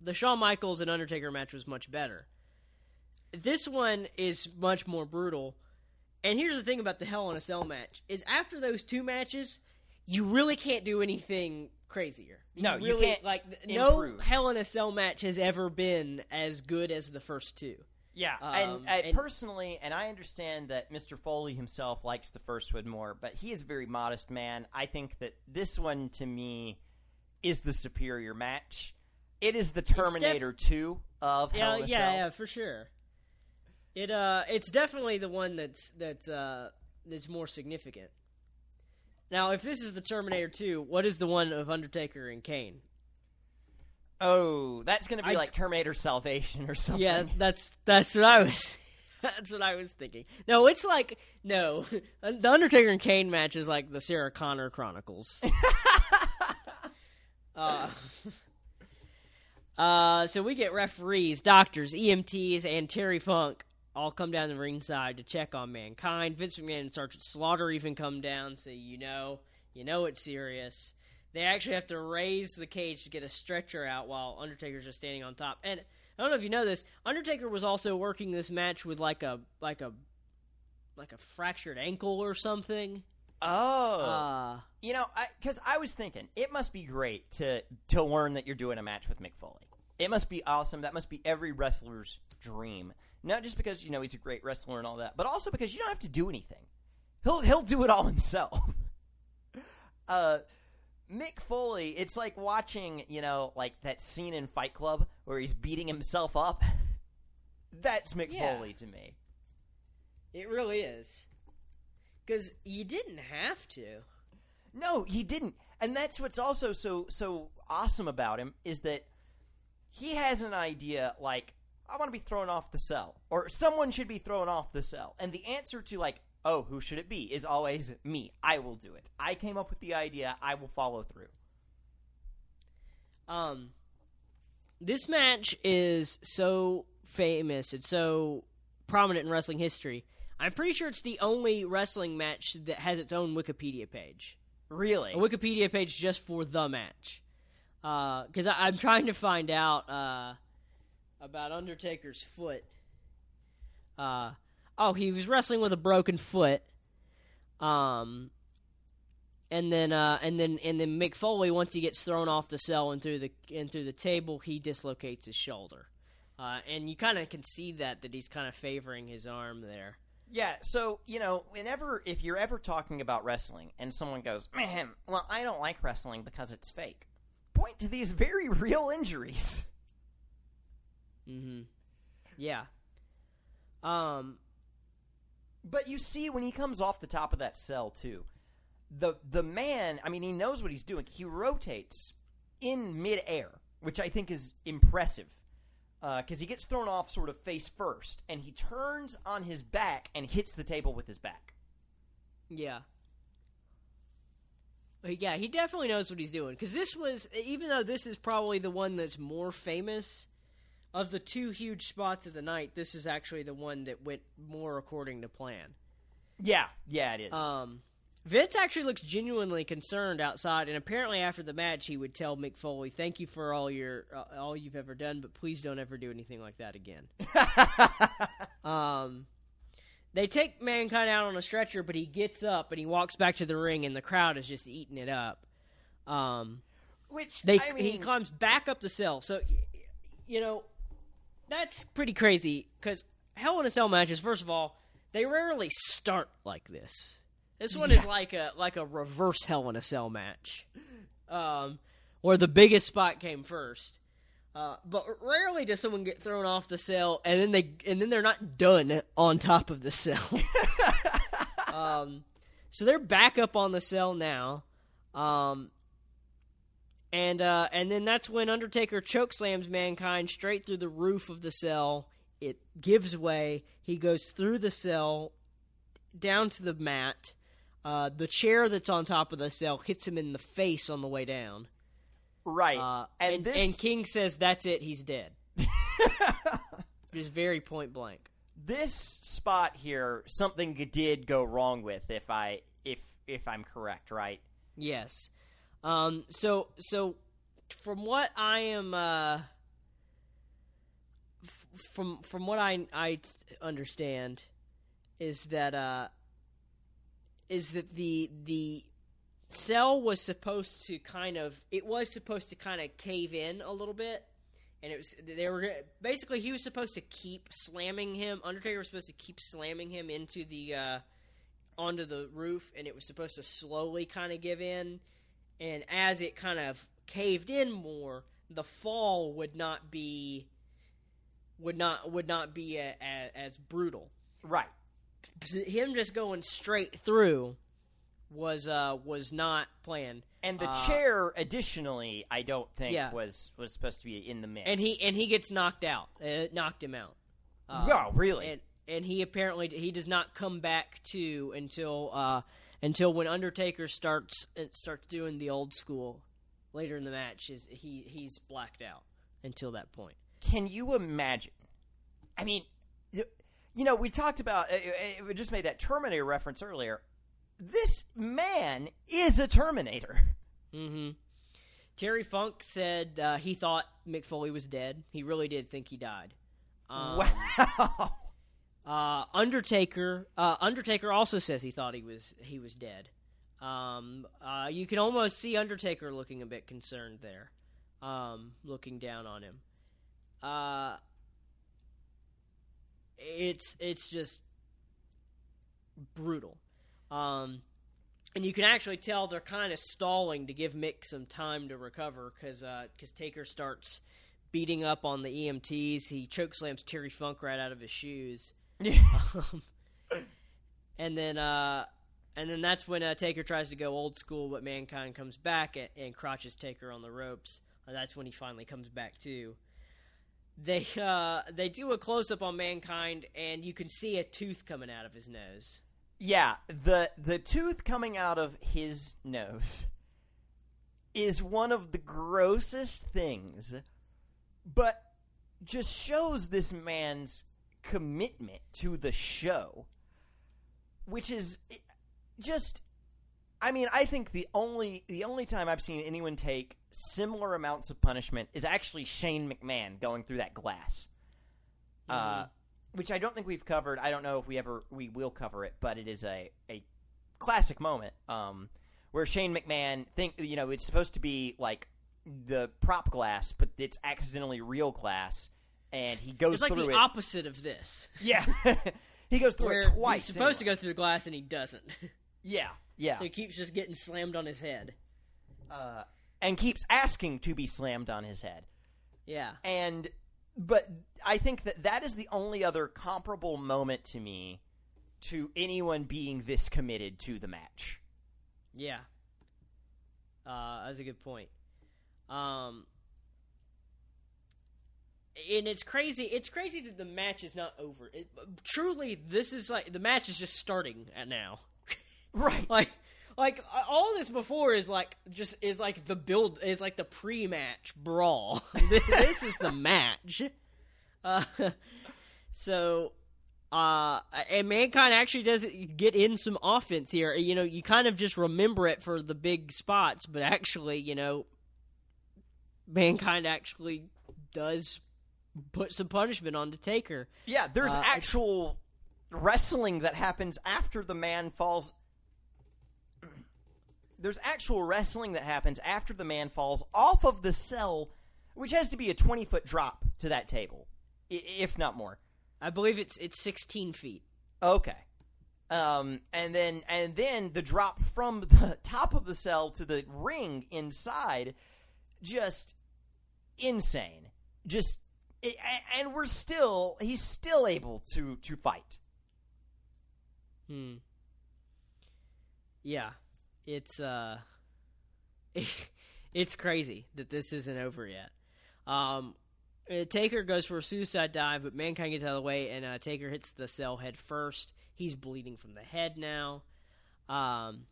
C: the Shawn Michaels and Undertaker match was much better. This one is much more brutal. And here's the thing about the Hell in a Cell match is after those two matches, you really can't do anything crazier.
D: No, you
C: really,
D: can't
C: like th- no. Hell in a Cell match has ever been as good as the first two.
D: Yeah,
C: Um,
D: and, uh,
C: and-
D: personally, and I understand that Mr. Foley himself likes the first one more, but he is a very modest man. I think that this one, to me, is the superior match. It is the Terminator 2 of
C: Yeah,
D: Hell in a
C: yeah,
D: Cell.
C: yeah, for sure. It uh, it's definitely the one that's that's uh that's more significant. Now, if this is the Terminator 2, what is the one of Undertaker and Kane?
D: Oh, that's going to be
C: I-
D: like Terminator Salvation or something.
C: Yeah, that's that's what I was. That's what I was thinking. No, it's like no, the Undertaker and Kane match is like the Sarah Connor Chronicles. uh, uh, so we get referees, doctors, EMTs, and Terry Funk all come down the ringside to check on mankind. Vince McMahon and Sergeant Slaughter even come down, so you know, you know it's serious. They actually have to raise the cage to get a stretcher out while Undertaker's just standing on top. And I don't know if you know this, Undertaker was also working this match with like a like a like a fractured ankle or something.
D: Oh.
C: Uh
D: you know, because I, was thinking, it must be great to, to learn that you're doing a match with Mick Foley. It must be awesome. That must be every wrestler's dream. Not just because, you know, he's a great wrestler and all that, but also because you don't have to do anything. He'll, he'll do it all himself. uh, Mick Foley, it's like watching, you know, like that scene in Fight Club where he's beating himself up. That's Mick
C: Yeah.
D: Foley to me.
C: it really is. Cuz you didn't have to.
D: No, he didn't. And that's what's also so so awesome about him is that he has an idea like I want to be thrown off the cell or someone should be thrown off the cell. And the answer to like, "Oh, who should it be?" is always me. I will do it. I came up with the idea. I will follow through.
C: Um, this match is so famous. It's so prominent in wrestling history. I'm pretty sure it's the only wrestling match that has its own Wikipedia page.
D: Really?
C: A Wikipedia page just for the match. Because I I'm trying to find out uh, about Undertaker's foot. Uh, oh, he was wrestling with a broken foot. Um, and then uh, and then and then Mick Foley, once he gets thrown off the cell and through the and through the table, he dislocates his shoulder. Uh, and you kind of can see that that he's kind of favoring his arm there.
D: Yeah, so you know, whenever if you're ever talking about wrestling and someone goes, "Man, well, I don't like wrestling because it's fake," point to these very real injuries.
C: Mm-hmm. Yeah. Um.
D: But you see, when he comes off the top of that cell too, the the man, I mean, he knows what he's doing. He rotates in midair, which I think is impressive. Because he gets thrown off sort of face first, and he turns on his back and hits the table with his back.
C: Yeah. Yeah, he definitely knows what he's doing. Because this was, even though this is probably the one that's more famous of the two huge spots of the night, this is actually the one that went more according to plan.
D: Yeah, yeah, it is.
C: Um, Vince actually looks genuinely concerned outside, and apparently after the match, he would tell Mick Foley, "Thank you for all your uh, all you've ever done, but please don't ever do anything like that again." um, they take Mankind out on a stretcher, but he gets up and he walks back to the ring, and the crowd is just eating it up. Um,
D: Which
C: they
D: I mean,
C: he climbs back up the cell, so you know that's pretty crazy because Hell in a Cell matches. First of all, they rarely start like this. This one is like a like a reverse Hell in a Cell match, um, where the biggest spot came first. Uh, but rarely does someone get thrown off the cell and then they and then they're not done on top of the cell. um, so they're back up on the cell now, um, and uh, and then that's when Undertaker chokeslams mankind straight through the roof of the cell. It gives way. He goes through the cell down to the mat. Uh, the chair that's on top of the cell hits him in the face on the way down.
D: right,
C: Uh,
D: and,
C: and,
D: this
C: and King says, "That's it. He's dead." Just very point blank.
D: this spot here, something did go wrong with. If I if if I'm correct, right?
C: Yes. Um. So so, from what I am, uh, f- from from what I I understand, is that uh, is that the the cell was supposed to kind of it was supposed to kind of cave in a little bit and it was they were basically he was supposed to keep slamming him undertaker was supposed to keep slamming him into the uh onto the roof and it was supposed to slowly kind of give in and as it kind of caved in more the fall would not be would not would not be a, a, as brutal
D: Right.
C: him just going straight through was uh was not planned
D: And the
C: Uh,
D: chair, additionally, I don't think
C: Yeah.
D: was was supposed to be in the mix.
C: and he and he gets knocked out it knocked him out Uh,
D: oh, really?
C: and and he apparently he does not come back to until uh until when Undertaker starts uh, starts doing the old school later in the match is he he's blacked out until that point.
D: Can you imagine? I mean, you know, we talked about. uh, uh, We just made that Terminator reference earlier. This man is a Terminator.
C: Mm-hmm. Terry Funk said uh, he thought Mick Foley was dead. He really did think he died. Um,
D: wow.
C: Uh, Undertaker. Uh, Undertaker also says he thought he was he was dead. Um, uh, you can almost see Undertaker looking a bit concerned there, um, looking down on him. Uh, it's it's just brutal, um, and you can actually tell they're kind of stalling to give Mick some time to recover because because Taker starts beating up on the EMTs. He chokeslams Terry Funk right out of his shoes. Um, and then uh and then that's when uh, Taker tries to go old school, but Mankind comes back and, and crotches Taker on the ropes. And that's when he finally comes back too. They uh they do a close up on Mankind, and you can see a tooth coming out of his nose.
D: Yeah, the the tooth coming out of his nose is one of the grossest things, but just shows this man's commitment to the show, which is just. I mean, I think the only the only time I've seen anyone take similar amounts of punishment is actually Shane McMahon going through that glass. Uh, which I don't think we've covered. I don't know if we ever we will cover it, but it is a a classic moment um, where Shane McMahon think you know it's supposed to be like the prop glass, but it's accidentally real glass, and he goes through it.
C: It's like
D: through
C: the
D: it.
C: opposite of this.
D: yeah, He goes through it twice.
C: he's supposed to go through the glass and he doesn't.
D: Yeah, yeah.
C: so he keeps just getting slammed on his head.
D: uh, and keeps asking to be slammed on his head.
C: Yeah.
D: And but I think that that is the only other comparable moment to me to anyone being this committed to the match.
C: Yeah. Uh, that's a good point. Um, and it's crazy. It's crazy that the match is not over. It, truly, this is like the match is just starting at now.
D: Right.
C: Like, like all this before is like just is like the build is like the pre-match brawl. this, this is the match. Uh, so uh, and mankind actually does get in some offense here. You know, you kind of just remember it for the big spots, but actually, you know, mankind actually does put some punishment on the Taker.
D: yeah, there's
C: uh,
D: actual wrestling that happens after the man falls There's actual wrestling that happens after the man falls off of the cell, which has to be a 20 foot drop to that table, if not more.
C: I believe it's it's 16 feet.
D: Okay. Um, and then and then the drop from the top of the cell to the ring inside, just insane. Just and we're still he's still able to to fight.
C: Hmm. Yeah, it's uh, it's crazy that this isn't over yet. Um, uh, Taker goes for a suicide dive, but Mankind gets out of the way, and uh, Taker hits the cell head first. He's bleeding from the head now. Um,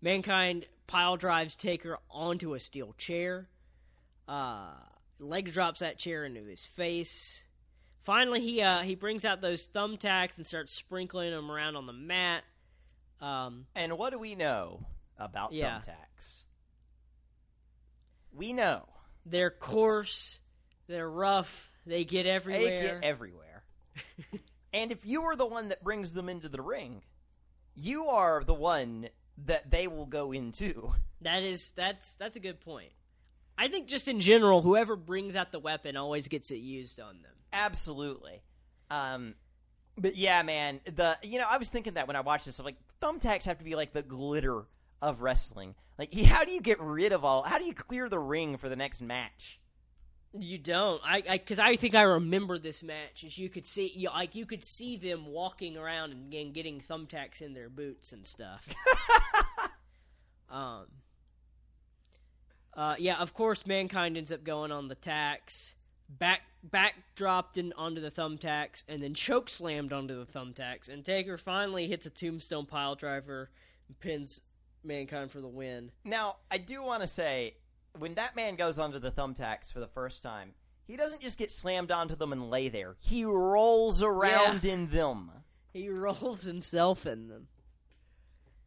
C: Mankind pile drives Taker onto a steel chair. Uh, leg drops that chair into his face. Finally, he uh, he brings out those thumbtacks and starts sprinkling them around on the mat. Um,
D: And what do we know about
C: Yeah.
D: thumbtacks? We know
C: they're coarse, they're rough, they get everywhere.
D: they get everywhere. and if you are the one that brings them into the ring, you are the one that they will go into.
C: that is that's that's a good point. I think just in general, whoever brings out the weapon always gets it used on them.
D: Absolutely. Um, but yeah, man, the you know I was thinking that when I watched this, I'm like thumbtacks have to be like the glitter of wrestling. Like, how do you get rid of all? How do you clear the ring for the next match?
C: You don't, I, because I, think I remember this match. As you could see, you, like you could see them walking around and, and getting thumbtacks in their boots and stuff. um, uh, yeah, of course, mankind ends up going on the tacks, back back dropped in onto the thumbtacks, and then choke slammed onto the thumbtacks. And Taker finally hits a tombstone pile driver, and pins mankind for the win.
D: Now, I do want to say, when that man goes onto the thumbtacks for the first time, he doesn't just get slammed onto them and lay there. He rolls around in them.
C: He rolls himself in them.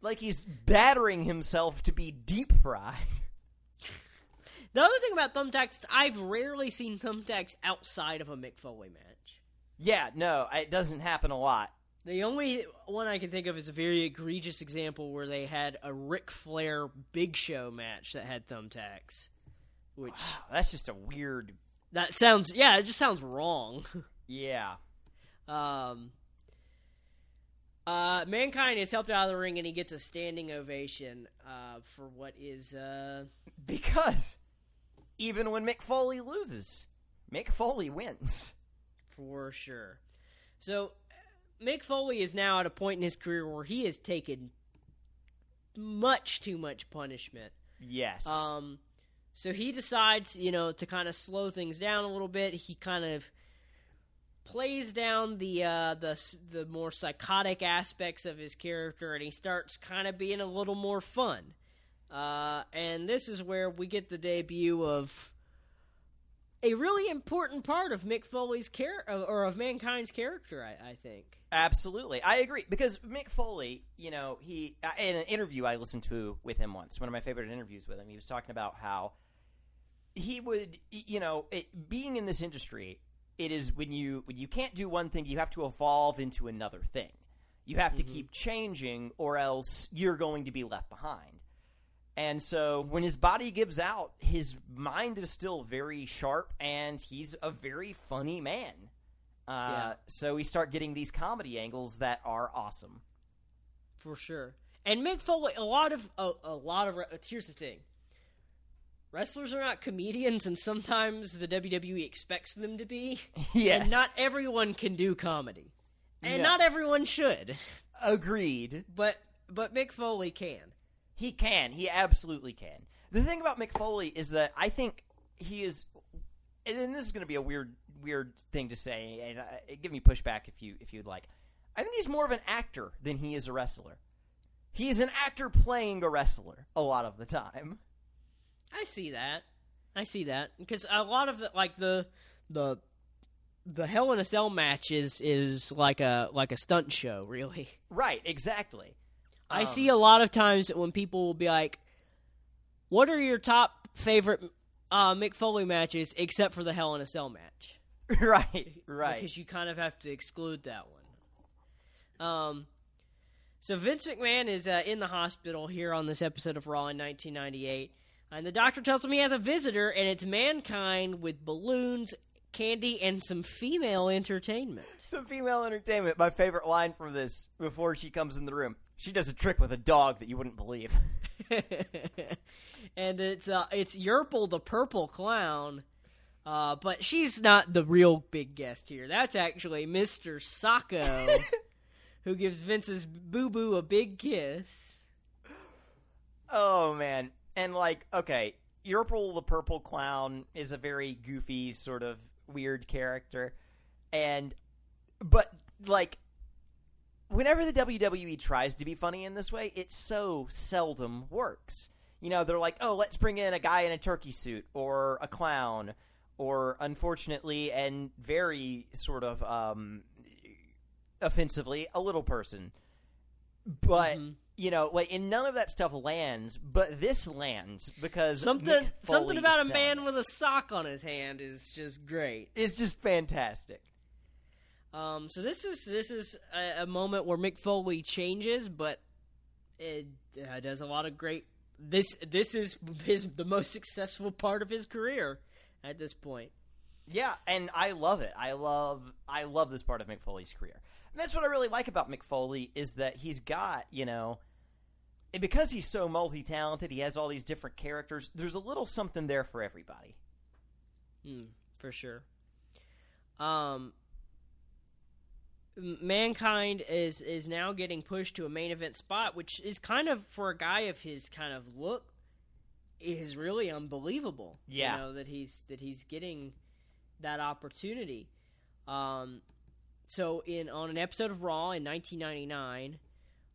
D: Like he's battering himself to be deep fried.
C: The other thing about thumbtacks, is I've rarely seen thumbtacks outside of a Mick Foley match.
D: Yeah, no, it doesn't happen a lot.
C: The only one I can think of is a very egregious example where they had a Ric Flair Big Show match that had thumbtacks. Which
D: That's just a weird.
C: that sounds yeah, it just sounds wrong.
D: Yeah.
C: Um uh, Mankind is helped out of the ring and he gets a standing ovation uh, for what is uh,
D: Because even when Mick Foley loses, Mick Foley wins.
C: for sure. So, Mick Foley is now at a point in his career where he has taken much too much punishment.
D: Yes.
C: Um, so he decides, you know, to kind of slow things down a little bit. He kind of plays down the uh, the the more psychotic aspects of his character, and he starts kind of being a little more fun. Uh, and this is where we get the debut of a really important part of Mick Foley's character, or of Mankind's character. I, I think.
D: Absolutely, I agree because Mick Foley, you know, he uh, in an interview I listened to with him once, one of my favorite interviews with him, he was talking about how he would, you know, it, being in this industry, it is when you when you can't do one thing, you have to evolve into another thing. You have to keep changing, or else you're going to be left behind. And so when his body gives out, his mind is still very sharp, and he's a very funny man Uh,
C: Yeah.
D: So we start getting these comedy angles that are awesome.
C: for sure. And Mick Foley, a lot of a, a lot of here's the thing. Wrestlers are not comedians, and sometimes the WWE expects them to be.
D: yes.
C: And not everyone can do comedy, and
D: No.
C: not everyone should.
D: Agreed.
C: But but Mick Foley can.
D: He can. He absolutely can. The thing about Mick Foley is that I think he is, and this is going to be a weird, weird thing to say, and uh, give me pushback if you if you'd like. I think he's more of an actor than he is a wrestler. He is an actor playing a wrestler a lot of the time.
C: I see that. I see that because a lot of the, like the the the Hell in a Cell match is is like a like a stunt show, really.
D: Right. Exactly.
C: I
D: Um,
C: see a lot of times when people will be like, "What are your top favorite uh, Mick Foley matches, except for the Hell in a Cell match?"
D: right. Right.
C: Because you kind of have to exclude that one. Um, so Vince McMahon is uh, in the hospital here on this episode of Raw in 1998, and the doctor tells him he has a visitor, and it's Mankind with balloons, candy, and some female entertainment.
D: Some female entertainment. My favorite line from this before she comes in the room. She does a trick with a dog that you wouldn't believe.
C: and it's uh, it's Yurple the purple clown. Uh, but she's not the real big guest here. That's actually Mr. Socko, who gives Vince's boo boo a big kiss.
D: Oh man, and like, okay, Yurple the Purple Clown is a very goofy, sort of weird character, and but like, whenever the WWE tries to be funny in this way, it so seldom works. You know, they're like, oh, let's bring in a guy in a turkey suit or a clown, or unfortunately and very sort of um, offensively, a little person. But
C: Mhm.
D: you know, like, and none of that stuff lands. But this lands because
C: Something something about a man with a sock on his hand is just great.
D: It's just fantastic.
C: Um, so this is this is a, a moment where Mick Foley changes, but it uh, does a lot of great. This this is his the most successful part of his career at this point.
D: Yeah, and I love it. I love I love this part of Mick Foley's career. And that's what I really like about Mick Foley is that he's got, you know, and because he's so multi-talented, he has all these different characters. There's a little something there for everybody.
C: Mm, for sure. Um, mankind is is now getting pushed to a main event spot, which is kind of for a guy of his kind of look, is really unbelievable.
D: Yeah.
C: you know that he's that he's getting that opportunity. Um, so in on an episode of Raw in 1999,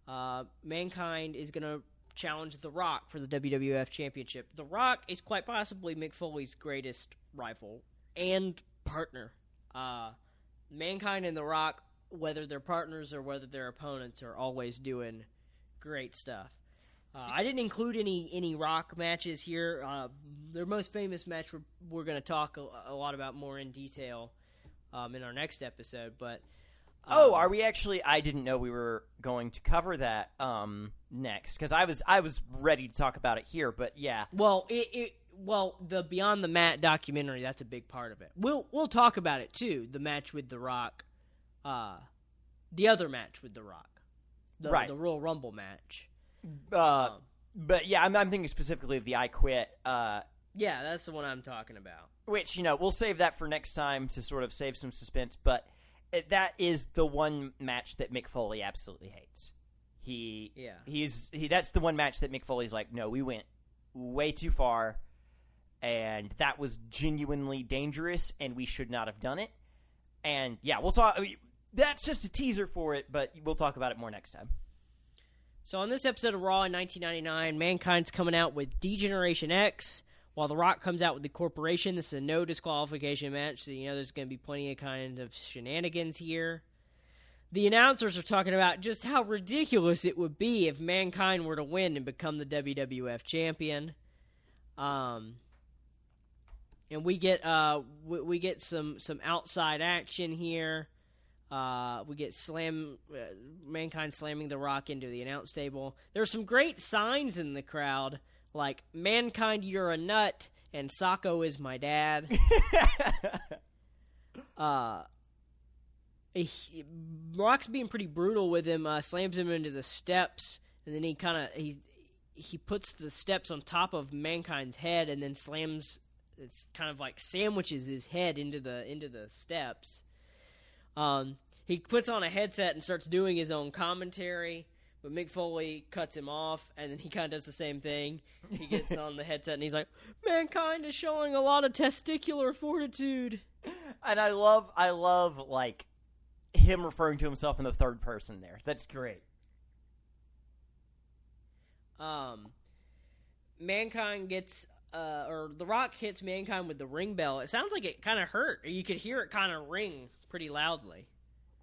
C: uh, mankind is going to challenge The Rock for the WWF Championship. The Rock is quite possibly Mick Foley's greatest rival and partner. Uh, Mankind and The Rock, whether they're partners or whether they're opponents, are always doing great stuff. Uh, I didn't include any any Rock matches here. Uh, their most famous match we're, we're going to talk a, a lot about more in detail um, in our next episode. But
D: Oh,
C: um,
D: are we actually? I didn't know we were going to cover that um, next because I was I was ready to talk about it here. But yeah,
C: Well, it, it well the Beyond the Mat documentary that's a big part of it. We'll we'll talk about it too. The match with The Rock, uh, the other match with The Rock, the
D: Right.
C: the Royal Rumble match.
D: uh,
C: Um,
D: but yeah, I'm, I'm thinking specifically of the I Quit, uh,
C: yeah, that's the one I'm talking about.
D: which you know we'll save that for next time to sort of save some suspense. But it, that is the one match that Mick Foley absolutely hates. He
C: Yeah.
D: he's he that's the one match that Mick Foley's like, no, we went way too far, and that was genuinely dangerous, and we should not have done it. And yeah, we'll talk. That's just a teaser for it, but we'll talk about it more next time.
C: So on this episode of Raw in 1999, Mankind's coming out with D-Generation X, while The Rock comes out with the Corporation. This is a no disqualification match, so you know there's going to be plenty of kind of shenanigans here. The announcers are talking about just how ridiculous it would be if Mankind were to win and become the WWF champion. Um, and we get uh we, we get some some outside action here. Uh, we get slam uh, mankind slamming the rock into the announce table. There's some great signs in the crowd, like "Mankind, you're a nut," and "Socko is my dad." uh, he, Rock's being pretty brutal with him. Uh, slams him into the steps, and then he kind of he he puts the steps on top of Mankind's head, and then slams. It's kind of like sandwiches his head into the into the steps. Um, he puts on a headset and starts doing his own commentary, but Mick Foley cuts him off, and then he kind of does the same thing. He gets on the headset and he's like, "Mankind is showing a lot of testicular fortitude."
D: And I love, I love like him referring to himself in the third person. There, that's great.
C: Um, Mankind gets, uh, or The Rock hits Mankind with the ring bell. It sounds like it kind of hurt. You could hear it kind of ring pretty loudly.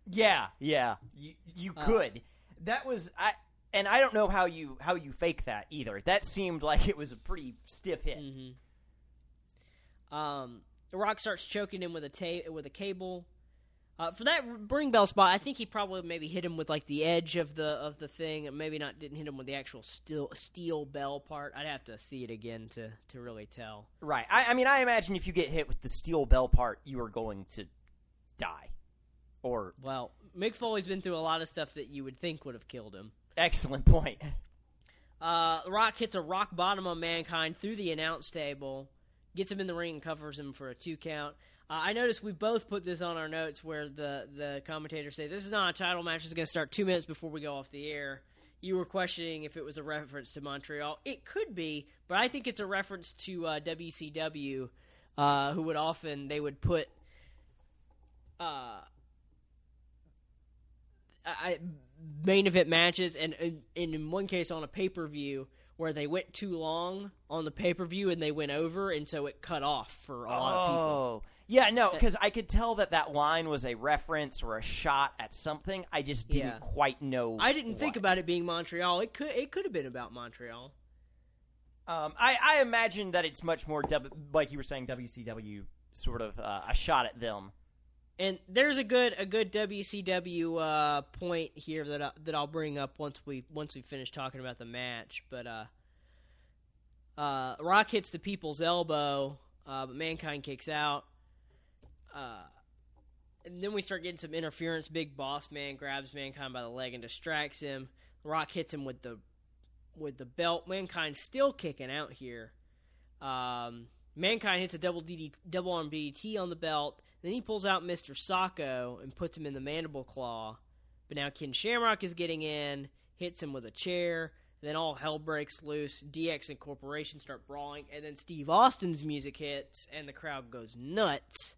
D: Yeah, yeah, you you
C: Uh,
D: could. that was I, and I don't know how you how you fake that either. That seemed like it was a pretty stiff hit.
C: Mm-hmm. Um, The Rock starts choking him with a ta- with a cable. Uh, for that ring bell spot, I think he probably maybe hit him with like the edge of the of the thing, maybe not didn't hit him with the actual steel steel bell part. I'd have to see it again to to really tell.
D: Right. I, I mean, I imagine if you get hit with the steel bell part, you are going to die. Or
C: Well, Mick Foley's been through a lot of stuff that you would think would have killed him.
D: excellent point.
C: Uh, Rock hits a rock bottom on Mankind through the announce table, gets him in the ring, and covers him for a two count. Uh, I noticed we both put this on our notes where the, the commentator says this is not a title match. It's going to start two minutes before we go off the air. You were questioning if it was a reference to Montreal. It could be, but I think it's a reference to uh, WCW, uh, who would often they would put uh, I, main event matches, and, and, in one case on a pay per view where they went too long on the pay per view and they went over, and so it cut off for a lot of people.
D: Oh, yeah, no, because I could tell that that line was a reference or a shot at something. I just didn't
C: Yeah.
D: quite know.
C: I didn't think
D: what.
C: about it being Montreal. It could it could have been about Montreal.
D: Um, I, I imagine that it's much more, w, like you were saying, WCW sort of uh, a shot at them.
C: And there's a good a good WCW uh, point here that I, that I'll bring up once we once we finish talking about the match. But uh, uh, Rock hits the people's elbow, uh, but Mankind kicks out. Uh, and then we start getting some interference. Big Boss Man grabs Mankind by the leg and distracts him. Rock hits him with the with the belt. Mankind's still kicking out here. Um, Mankind hits a double DD, double arm DDT on the belt. Then he pulls out Mr. Socko and puts him in the mandible claw. But now Ken Shamrock is getting in, hits him with a chair. Then all hell breaks loose. DX and Corporation start brawling, and then Steve Austin's music hits, and the crowd goes nuts.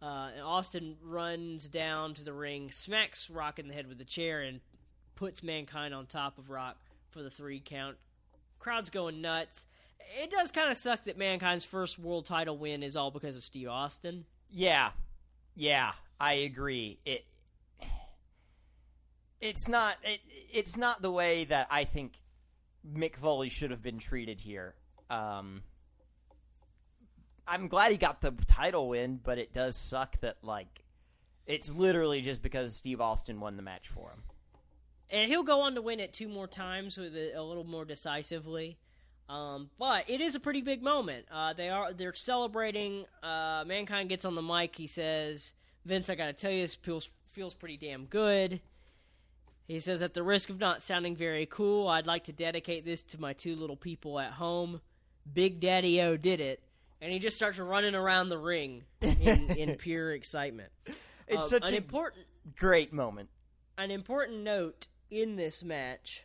C: Uh, and Austin runs down to the ring, smacks Rock in the head with the chair, and puts Mankind on top of Rock for the three count. Crowd's going nuts. It does kind of suck that Mankind's first world title win is all because of Steve Austin.
D: Yeah, yeah, I agree. It it's not it, it's not the way that I think Mick Foley should have been treated here. Um, I'm glad he got the title win, but it does suck that like it's literally just because Steve Austin won the match for him.
C: and he'll go on to win it two more times with it a little more decisively. Um, but it is a pretty big moment. Uh, they are they're celebrating. Uh, Mankind gets on the mic. He says, "Vince, I got to tell you, this feels feels pretty damn good." He says, "At the risk of not sounding very cool, I'd like to dedicate this to my two little people at home. Big Daddy O did it." And he just starts running around the ring in, in pure excitement.
D: It's
C: Um,
D: such
C: an
D: a
C: important
D: great moment.
C: an important note in this match.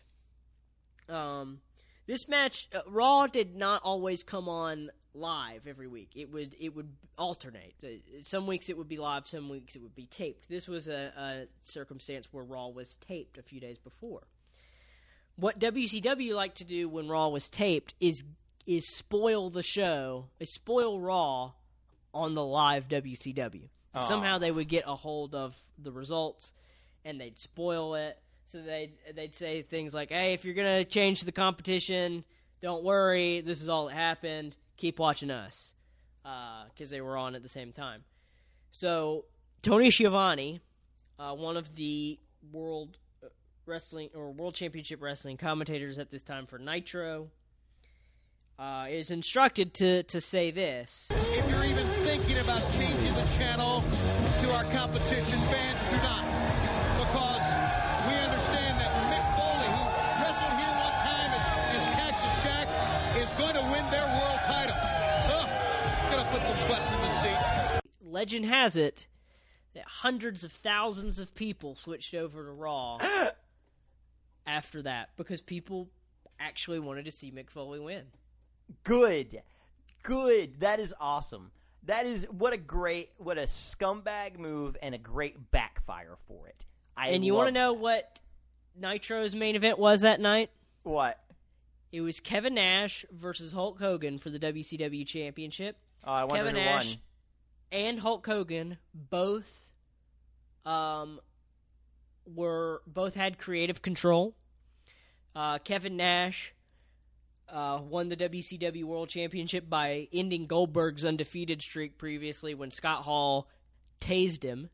C: Um, this match, uh, Raw did not always come on live every week. It would it would alternate. Uh, Some weeks it would be live, some weeks it would be taped. This was a, a circumstance where Raw was taped a few days before. What WCW liked to do when Raw was taped is is spoil the show, is spoil Raw on the live WCW. So
D: Aw.
C: somehow they would get a hold of the results and they'd spoil it. So they'd they'd say things like, "Hey, if you're gonna change the competition, don't worry. This is all that happened. Keep watching us," because they were on at the same time. So Tony Schiavone, uh, one of the world uh, wrestling or world championship wrestling commentators at this time for Nitro, uh, is instructed to to say this.
E: If you're even thinking about changing the channel to our competition, fans do not. Some butts in the seat.
C: Legend has it that hundreds of thousands of people switched over to Raw after that because people actually wanted to see Mick Foley win.
D: Good. Good. That is awesome. That is what a great, what a scumbag move and a great backfire for it. I
C: and you want to know what Nitro's main event was that night?
D: what?
C: It was Kevin Nash versus Hulk Hogan for the WCW Championship.
D: Oh, I wonder
C: Kevin
D: who
C: Nash
D: won.
C: and Hulk Hogan both um were both had creative control. Uh, Kevin Nash uh, won the WCW World Championship by ending Goldberg's undefeated streak previously when Scott Hall tased him.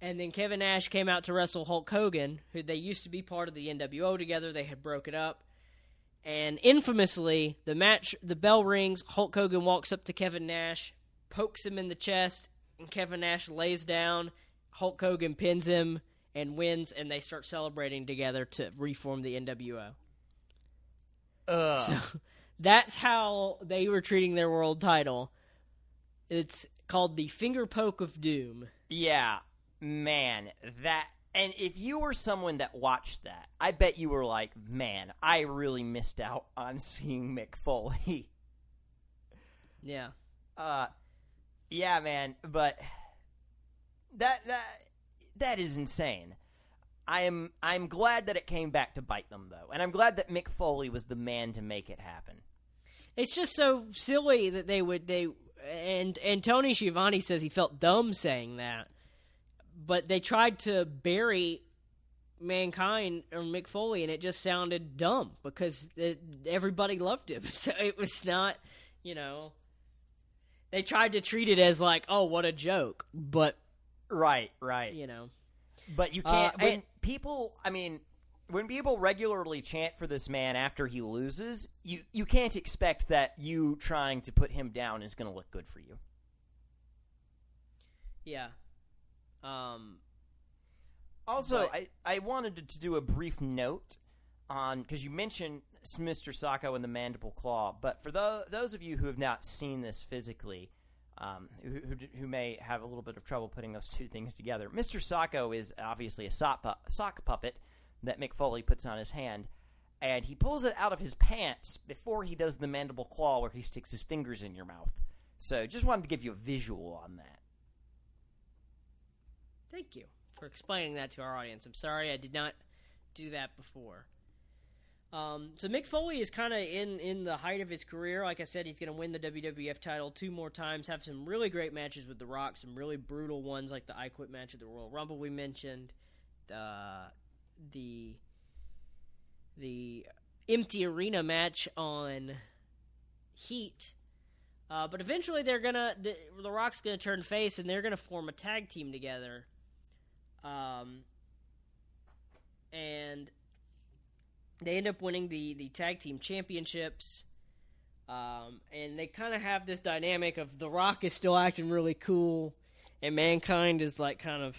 C: And then Kevin Nash came out to wrestle Hulk Hogan, who they used to be part of the NWO together. They had broken up. And infamously, the match, the bell rings. Hulk Hogan walks up to Kevin Nash, pokes him in the chest, and Kevin Nash lays down. Hulk Hogan pins him and wins, and they start celebrating together to reform the NWO.
D: Ugh.
C: So that's how they were treating their world title. It's called the Finger Poke of Doom.
D: Yeah, man, that. And if you were someone that watched that, I bet you were like, man, I really missed out on seeing Mick Foley.
C: Yeah.
D: Uh, yeah, man, but that that that is insane. I am I'm glad that it came back to bite them though, and I'm glad that Mick Foley was the man to make it happen.
C: It's just so silly that they would they and and Tony Schiavone says he felt dumb saying that, but they tried to bury mankind or Mick Foley, and it just sounded dumb because it, everybody loved him. So it was not, you know, they tried to treat it as like, oh, what a joke, but
D: Right, right.
C: you know,
D: But you
C: Uh,
D: can't. when
C: and-
D: people, I mean, when people regularly chant for this man after he loses, you you can't expect that you trying to put him down is going to look good for you.
C: yeah. Um,
D: Also,
C: But-
D: I, I wanted to, do a brief note on because you mentioned Mr. Socko and the mandible claw, but for tho- those of you who have not seen this physically, um, who, who, who may have a little bit of trouble putting those two things together, Mr. Socko is obviously a sock, pu- sock puppet that Mick Foley puts on his hand, and he pulls it out of his pants before he does the mandible claw, where he sticks his fingers in your mouth. So, just wanted to give you a visual on that.
C: Thank you for explaining that to our audience. I'm sorry I did not do that before. Um, so Mick Foley is kind of in in the height of his career. Like I said, he's going to win the WWF title two more times. Have some really great matches with The Rock. Some really brutal ones like the I Quit match at the Royal Rumble we mentioned. The the the empty arena match on Heat. Uh, but eventually, they're gonna the, the Rock's gonna turn face, and they're gonna form a tag team together. Um, and they end up winning the the tag team championships. Um, and they kind of have this dynamic of the Rock is still acting really cool, and Mankind is like kind of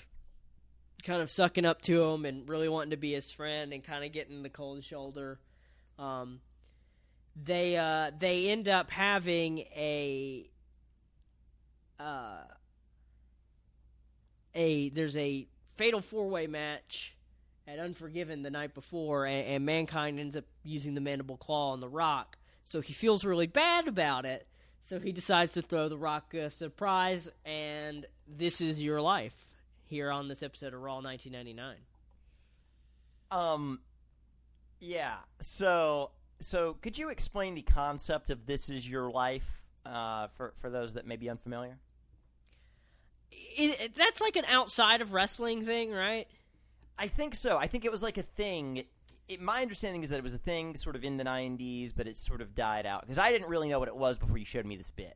C: kind of sucking up to him and really wanting to be his friend and kind of getting the cold shoulder. Um, they uh, they end up having a uh, a there's a fatal four way match at Unforgiven the night before, and, and Mankind ends up using the Mandible Claw on the Rock, so he feels really bad about it. So he decides to throw the Rock a surprise, and this is your life here on this episode of Raw 1999.
D: Um, yeah. So, so could you explain the concept of "This Is Your Life" uh, for for those that may be unfamiliar?
C: It, it- that's like an outside of wrestling thing, right?
D: I think so. I think it was like a thing. It, my understanding is that it was a thing sort of in the '90s, but it sort of died out because I didn't really know what it was before you showed me this bit.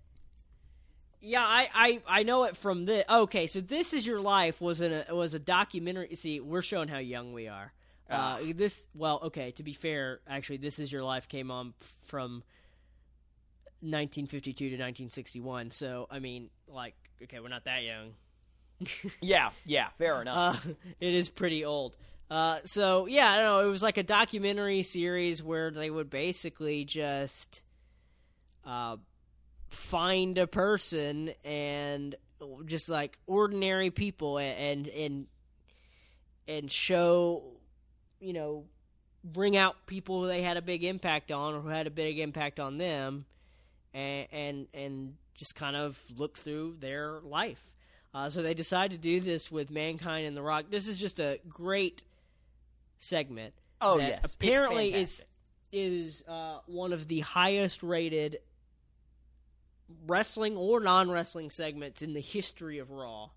C: Yeah, I, I, I know it from the okay. So this is your life was a was a documentary. See, we're showing how young we are. Uh,
D: Ah.
C: this well, okay. To be fair, actually, this is your life came on from 1952 to 1961. So I mean, like, okay, we're not that young.
D: Yeah, yeah, fair enough.
C: Uh, it is pretty old. Uh, so yeah, I don't know. It was like a documentary series where they would basically just uh, find a person and just like ordinary people and and and show, you know, bring out people they had a big impact on or who had a big impact on them, and and and just kind of look through their life. Uh, so they decide to do this with Mankind and The Rock. This is just a great segment.
D: Oh, yes.
C: Apparently is is uh, one of the highest rated wrestling or non wrestling segments in the history of Raw.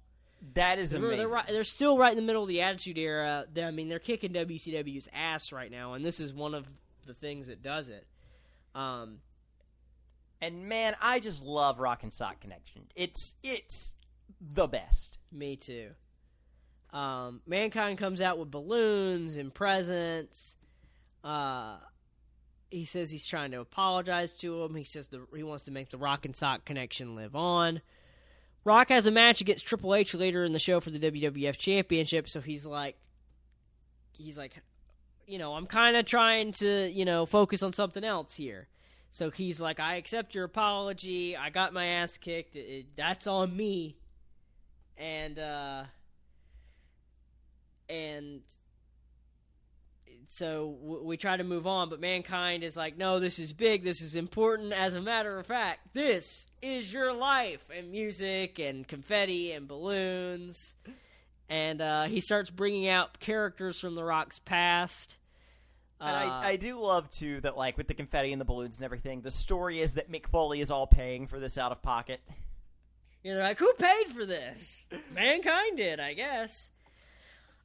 D: that is
C: Remember,
D: amazing.
C: they're right, they're still right in the middle of the Attitude Era. They- I mean, they're kicking WCW's ass right now, and this is one of the things that does it. Um,
D: And man, I just love Rock and Sock Connection. It's it's the best.
C: Me too. Um, Mankind comes out with balloons and presents. Uh, he says he's trying to apologize to him. He says the, he wants to make the Rock and Sock connection live on. Rock has a match against Triple H later in the show for the WWF Championship, so he's like, he's like, you know, I'm kind of trying to, you know, focus on something else here. So he's like, I accept your apology. I got my ass kicked. It, it- that's on me. And uh and so w- we try to move on but mankind is like no this is big. This is important. As a matter of fact this is your life. And music and confetti and balloons. And uh he starts bringing out characters from the rock's past
D: And
C: Uh,
D: I, I do love too that like with the confetti and the balloons and everything, the story is that Mick Foley is all paying for this out of pocket.
C: You're like, who paid for this? Mankind did, I guess.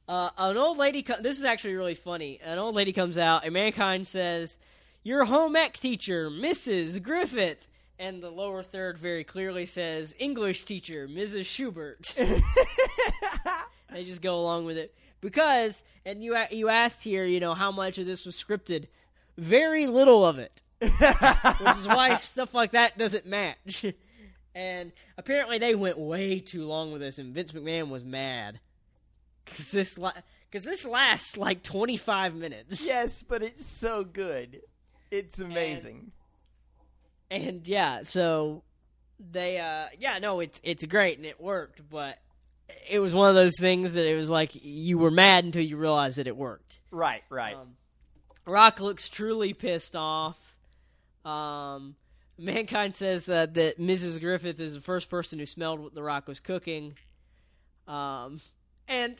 C: Uh, an old lady. Co- this is actually really funny. An old lady comes out, and Mankind says, "Your home ec teacher, Mrs. Griffith," and the lower third very clearly says, "English teacher, Mrs. Schubert." they just go along with it because, and you you asked here, you know, how much of this was scripted. Very little of it, which is why stuff like that doesn't match. And apparently they went way too long with this, and Vince McMahon was mad because this because this lasts like twenty five minutes.
D: yes, but it's so good. It's amazing.
C: And yeah, so they uh yeah no it's it's great and it worked, but it was one of those things that it was like you were mad until you realized that it worked.
D: right, right.
C: Um, Rock looks truly pissed off. Um, Mankind says uh, that Mrs. Griffith is the first person who smelled what The Rock was cooking. Um, and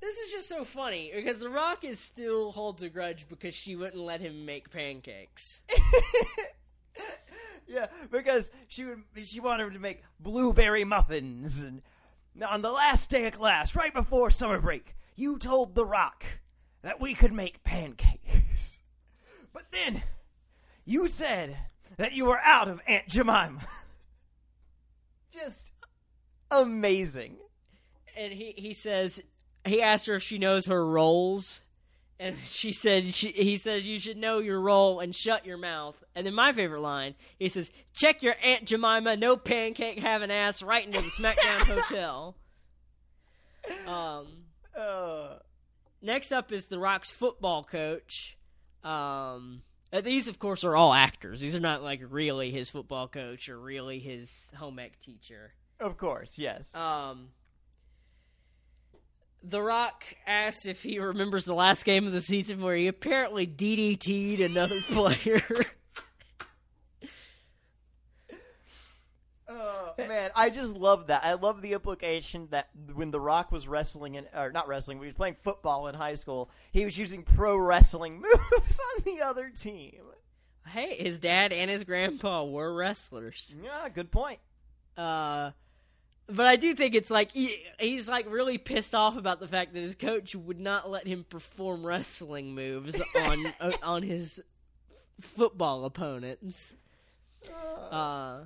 C: this is just so funny because The Rock is still holds a grudge because she wouldn't let him make pancakes.
D: yeah, because she would she wanted him to make blueberry muffins and on the last day of class, right before summer break, you told The Rock that we could make pancakes. But then you said that you were out of Aunt Jemima. Just amazing.
C: and he he says he asked her if she knows her roles and she said she, he says you should know your role and shut your mouth. And then my favorite line he says check your aunt jemima no pancake having ass right into the smackdown hotel. Um
D: Uh,
C: next up is the rock's football coach. Um uh, these of course are all actors. These are not like really his football coach or really his home ec teacher.
D: Of course, yes.
C: um, the Rock asks if he remembers the last game of the season where he apparently DDT'd another player.
D: Oh man, I just love that. I love the implication that when The Rock was wrestling in, or not wrestling, he was playing football in high school, he was using pro wrestling moves on the other team.
C: hey, his dad and his grandpa were wrestlers.
D: Yeah, good point.
C: Uh, but I do think it's like he, he's like really pissed off about the fact that his coach would not let him perform wrestling moves on uh, on his football opponents. Uh,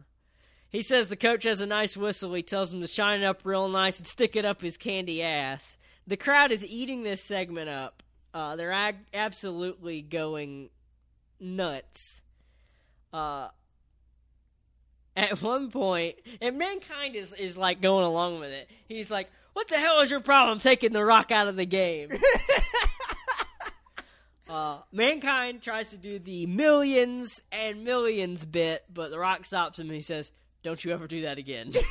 C: he says the coach has a nice whistle. He tells him to shine it up real nice and stick it up his candy ass. The crowd is eating this segment up. Uh, they're ag- absolutely going nuts. Uh, at one point, and mankind is is like going along with it. He's like, "What the hell is your problem taking the Rock out of the game?" uh, mankind tries to do the millions and millions bit, but the Rock stops him and he says, "Don't you ever do that again."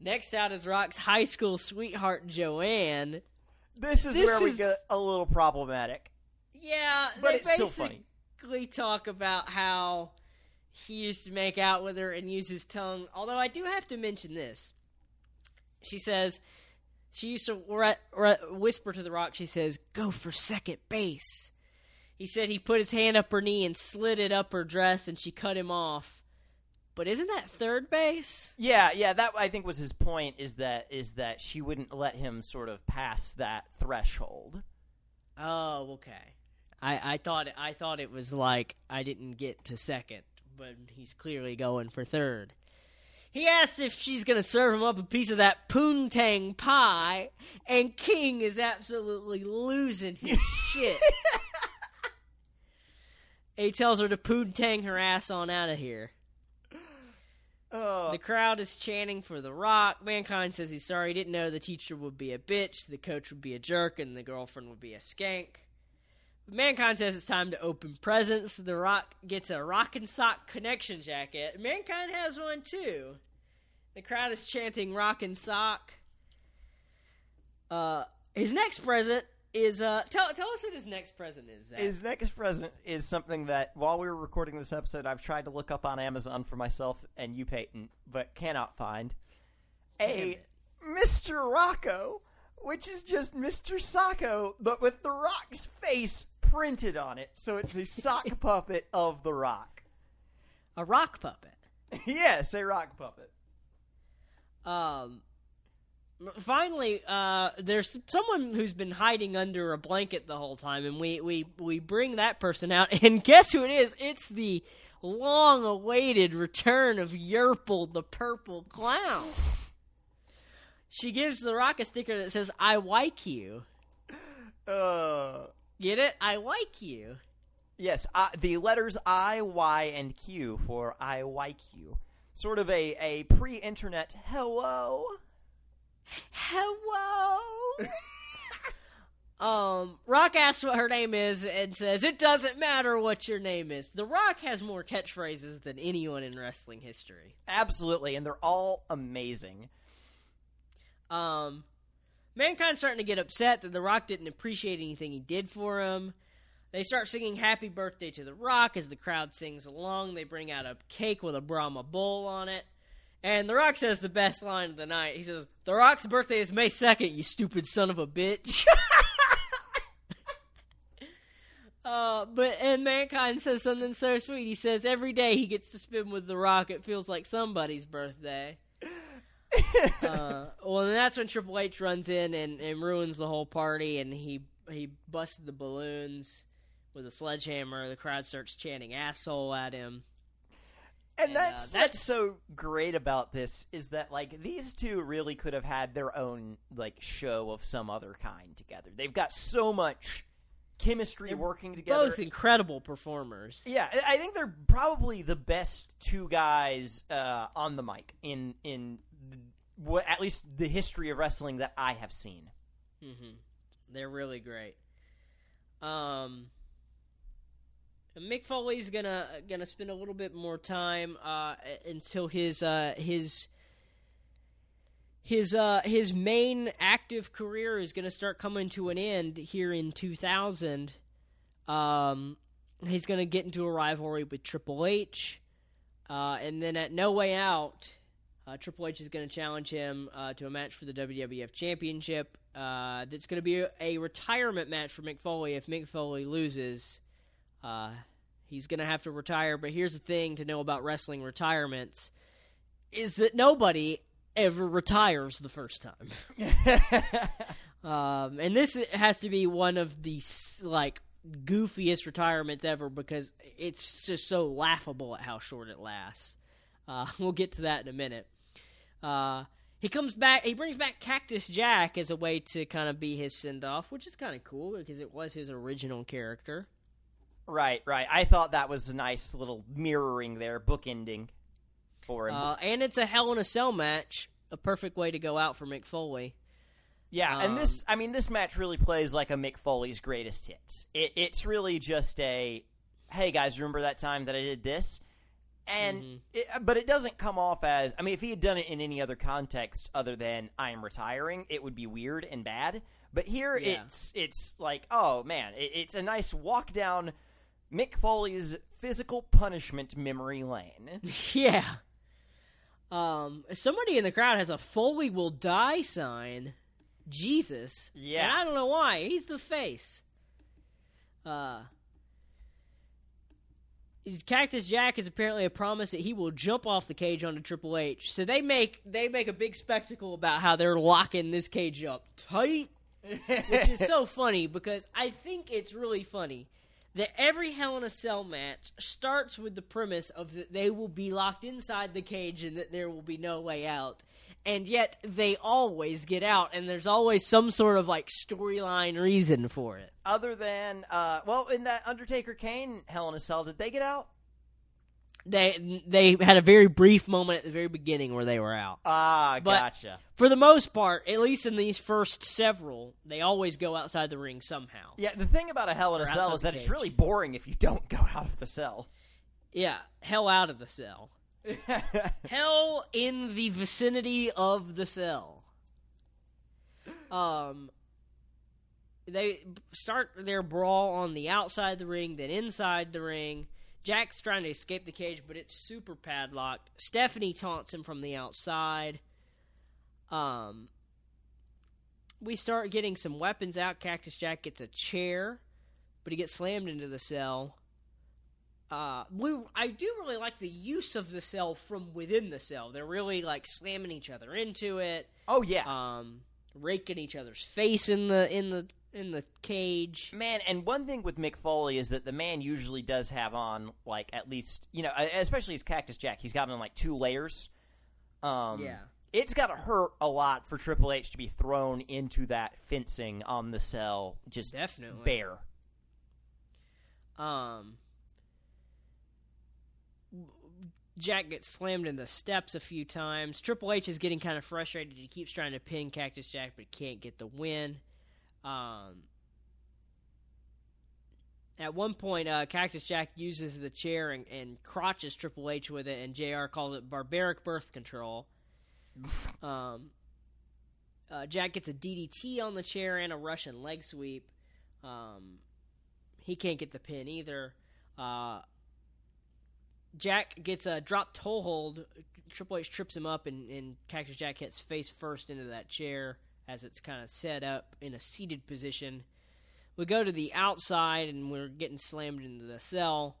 C: Next out is Rock's high school sweetheart Joanne.
D: This is
C: This
D: where we get a little problematic.
C: Yeah,
D: But
C: they
D: it's still
C: basically
D: funny.
C: talk about how he used to make out with her and use his tongue. Although I do have to mention this. She says she used to re- re- whisper to the Rock. She says, "Go for second base." He said he put his hand up her knee and slid it up her dress, and she cut him off. But isn't that third base?
D: Yeah, yeah, that I think was his point is that is that she wouldn't let him sort of pass that threshold.
C: Oh, okay. I, I thought I thought it was like I didn't get to second, but he's clearly going for third. He asks if she's gonna serve him up a piece of that poontang pie, and King is absolutely losing his shit. he tells her to poontang her ass on out of here.
D: Oh,
C: The crowd is chanting for The Rock. Mankind says he's sorry he didn't know the teacher would be a bitch, the coach would be a jerk, and the girlfriend would be a skank. Mankind says it's time to open presents. The Rock gets a Rock and Sock connection jacket. Mankind has one too. The crowd is chanting Rock and Sock. Uh, his next present is uh, tell tell us what his next present is. Zach.
D: His next present is something that while we were recording this episode, I've tried to look up on Amazon for myself and you, Peyton, but cannot find a Mr. Rocco, which is just Mr. Socko, but with the Rock's face printed on it. So it's a sock puppet of the Rock.
C: a rock puppet.
D: yes, a rock puppet.
C: Um, finally, uh, there's someone who's been hiding under a blanket the whole time, and we we we bring that person out, and guess who it is? It's the long-awaited return of Yurple, the purple clown. She gives the rock a sticker that says "I like you."
D: Uh,
C: Get it? I like you.
D: yes, uh, the letters I, Y, and Q for I like you. Sort of a, a pre internet hello.
C: Hello. um, Rock asks what her name is and says it doesn't matter what your name is. The Rock has more catchphrases than anyone in wrestling history.
D: Absolutely, and they're all amazing.
C: Um, Mankind's starting to get upset that The Rock didn't appreciate anything he did for him. They start singing Happy Birthday to The Rock as the crowd sings along. They bring out a cake with a Brahma bull on it. And The Rock says the best line of the night. He says, The Rock's birthday is May 2nd, you stupid son of a bitch. Uh, but and mankind says something so sweet. He says every day he gets to spin with the rock. It feels like somebody's birthday. uh, well, and that's when Triple H runs in and, and ruins the whole party, and he he busts the balloons with a sledgehammer. The crowd starts chanting "asshole" at him.
D: And,
C: And, uh,
D: that's
C: that's-
D: what's so great about this is that like these two really could have had their own like show of some other kind together. They've got so much chemistry working together.
C: Both incredible performers.
D: yeah, I- think they're probably the best two guys uh, on the mic in in what at least the history of wrestling that I have seen.
C: hmm They're really great. Um, Mick Foley's gonna gonna spend a little bit more time uh, until his uh, his his uh, his main active career is gonna start coming to an end here in 2000. Um, he's gonna get into a rivalry with Triple H, uh, and then at No Way Out. Uh, Triple H is going to challenge him uh, to a match for the WWF Championship. Uh, that's going to be a, a retirement match for Mick Foley. If Mick Foley loses, uh, he's going to have to retire. But here's the thing to know about wrestling retirements is that nobody ever retires the first time. Um, and this has to be one of the like goofiest retirements ever because it's just so laughable at how short it lasts. Uh, we'll get to that in a minute. Uh, he comes back. He brings back Cactus Jack as a way to kind of be his send off, which is kind of cool because it was his original character.
D: Right, right. I thought that was a nice little mirroring there, bookending for him.
C: Uh, and it's a Hell in a Cell match, a perfect way to go out for Mick Foley.
D: yeah, and
C: um,
D: this, I mean, this match really plays like a Mick Foley's greatest hits. It, it's really just a, hey guys, remember that time that I did this? And,
C: Mm-hmm.
D: it, but it doesn't come off as, I mean, if he had done it in any other context other than I am retiring, it would be weird and bad. But here,
C: Yeah.
D: it's it's like, oh man, it, it's a nice walk down Mick Foley's physical punishment memory lane.
C: Yeah. Um, somebody in the crowd has a Foley will die sign. Jesus.
D: Yeah.
C: And I don't know why. He's the face. Uh. Cactus Jack is apparently a promise that he will jump off the cage onto Triple H. So they make they make a big spectacle about how they're locking this cage up tight, which is so funny because I think it's really funny that every Hell in a Cell match starts with the premise of that they will be locked inside the cage and that there will be no way out. And yet they always get out, and there's always some sort of like storyline reason for it.
D: Other than, uh, well, in that Undertaker Kane Hell in a Cell, did they get out?
C: They they had a very brief moment at the very beginning where they were out.
D: Ah,
C: But-
D: gotcha.
C: For the most part, at least in these first several, they always go outside the ring somehow.
D: Yeah, the thing about a Hell in a Cell is that it's really boring if you don't go out of the cell.
C: Yeah, hell out of the cell. hell in the vicinity of the cell. Um, they start their brawl on the outside the ring, then inside the ring. Jack's trying to escape the cage, but it's super padlocked. Stephanie taunts him from the outside. Um, we start getting some weapons out. Cactus Jack gets a chair, but he gets slammed into the cell. Uh, we I do really like the use of the cell from within the cell. They're really like slamming each other into it,
D: oh yeah,
C: um, raking each other's face in the in the in the cage.
D: man. And one thing with Mick Foley is that the man usually does have on like at least you know, especially his Cactus Jack. He's got on like two layers. Um,
C: Yeah.
D: It's got to hurt a lot for Triple H to be thrown into that fencing on the cell, just
C: Definitely.
D: bare.
C: Um, Jack gets slammed in the steps a few times. Triple H is getting kind of frustrated. He keeps trying to pin Cactus Jack, but can't get the win. Um, at one point, uh, Cactus Jack uses the chair and, and crotches Triple H with it, and JR calls it barbaric birth control. um, uh, Jack gets a DDT on the chair and a Russian leg sweep. Um, he can't get the pin either. Uh, Jack gets a drop toe hold. Triple H trips him up, and, and Cactus Jack hits face first into that chair as it's kind of set up in a seated position. We go to the outside, and we're getting slammed into the cell.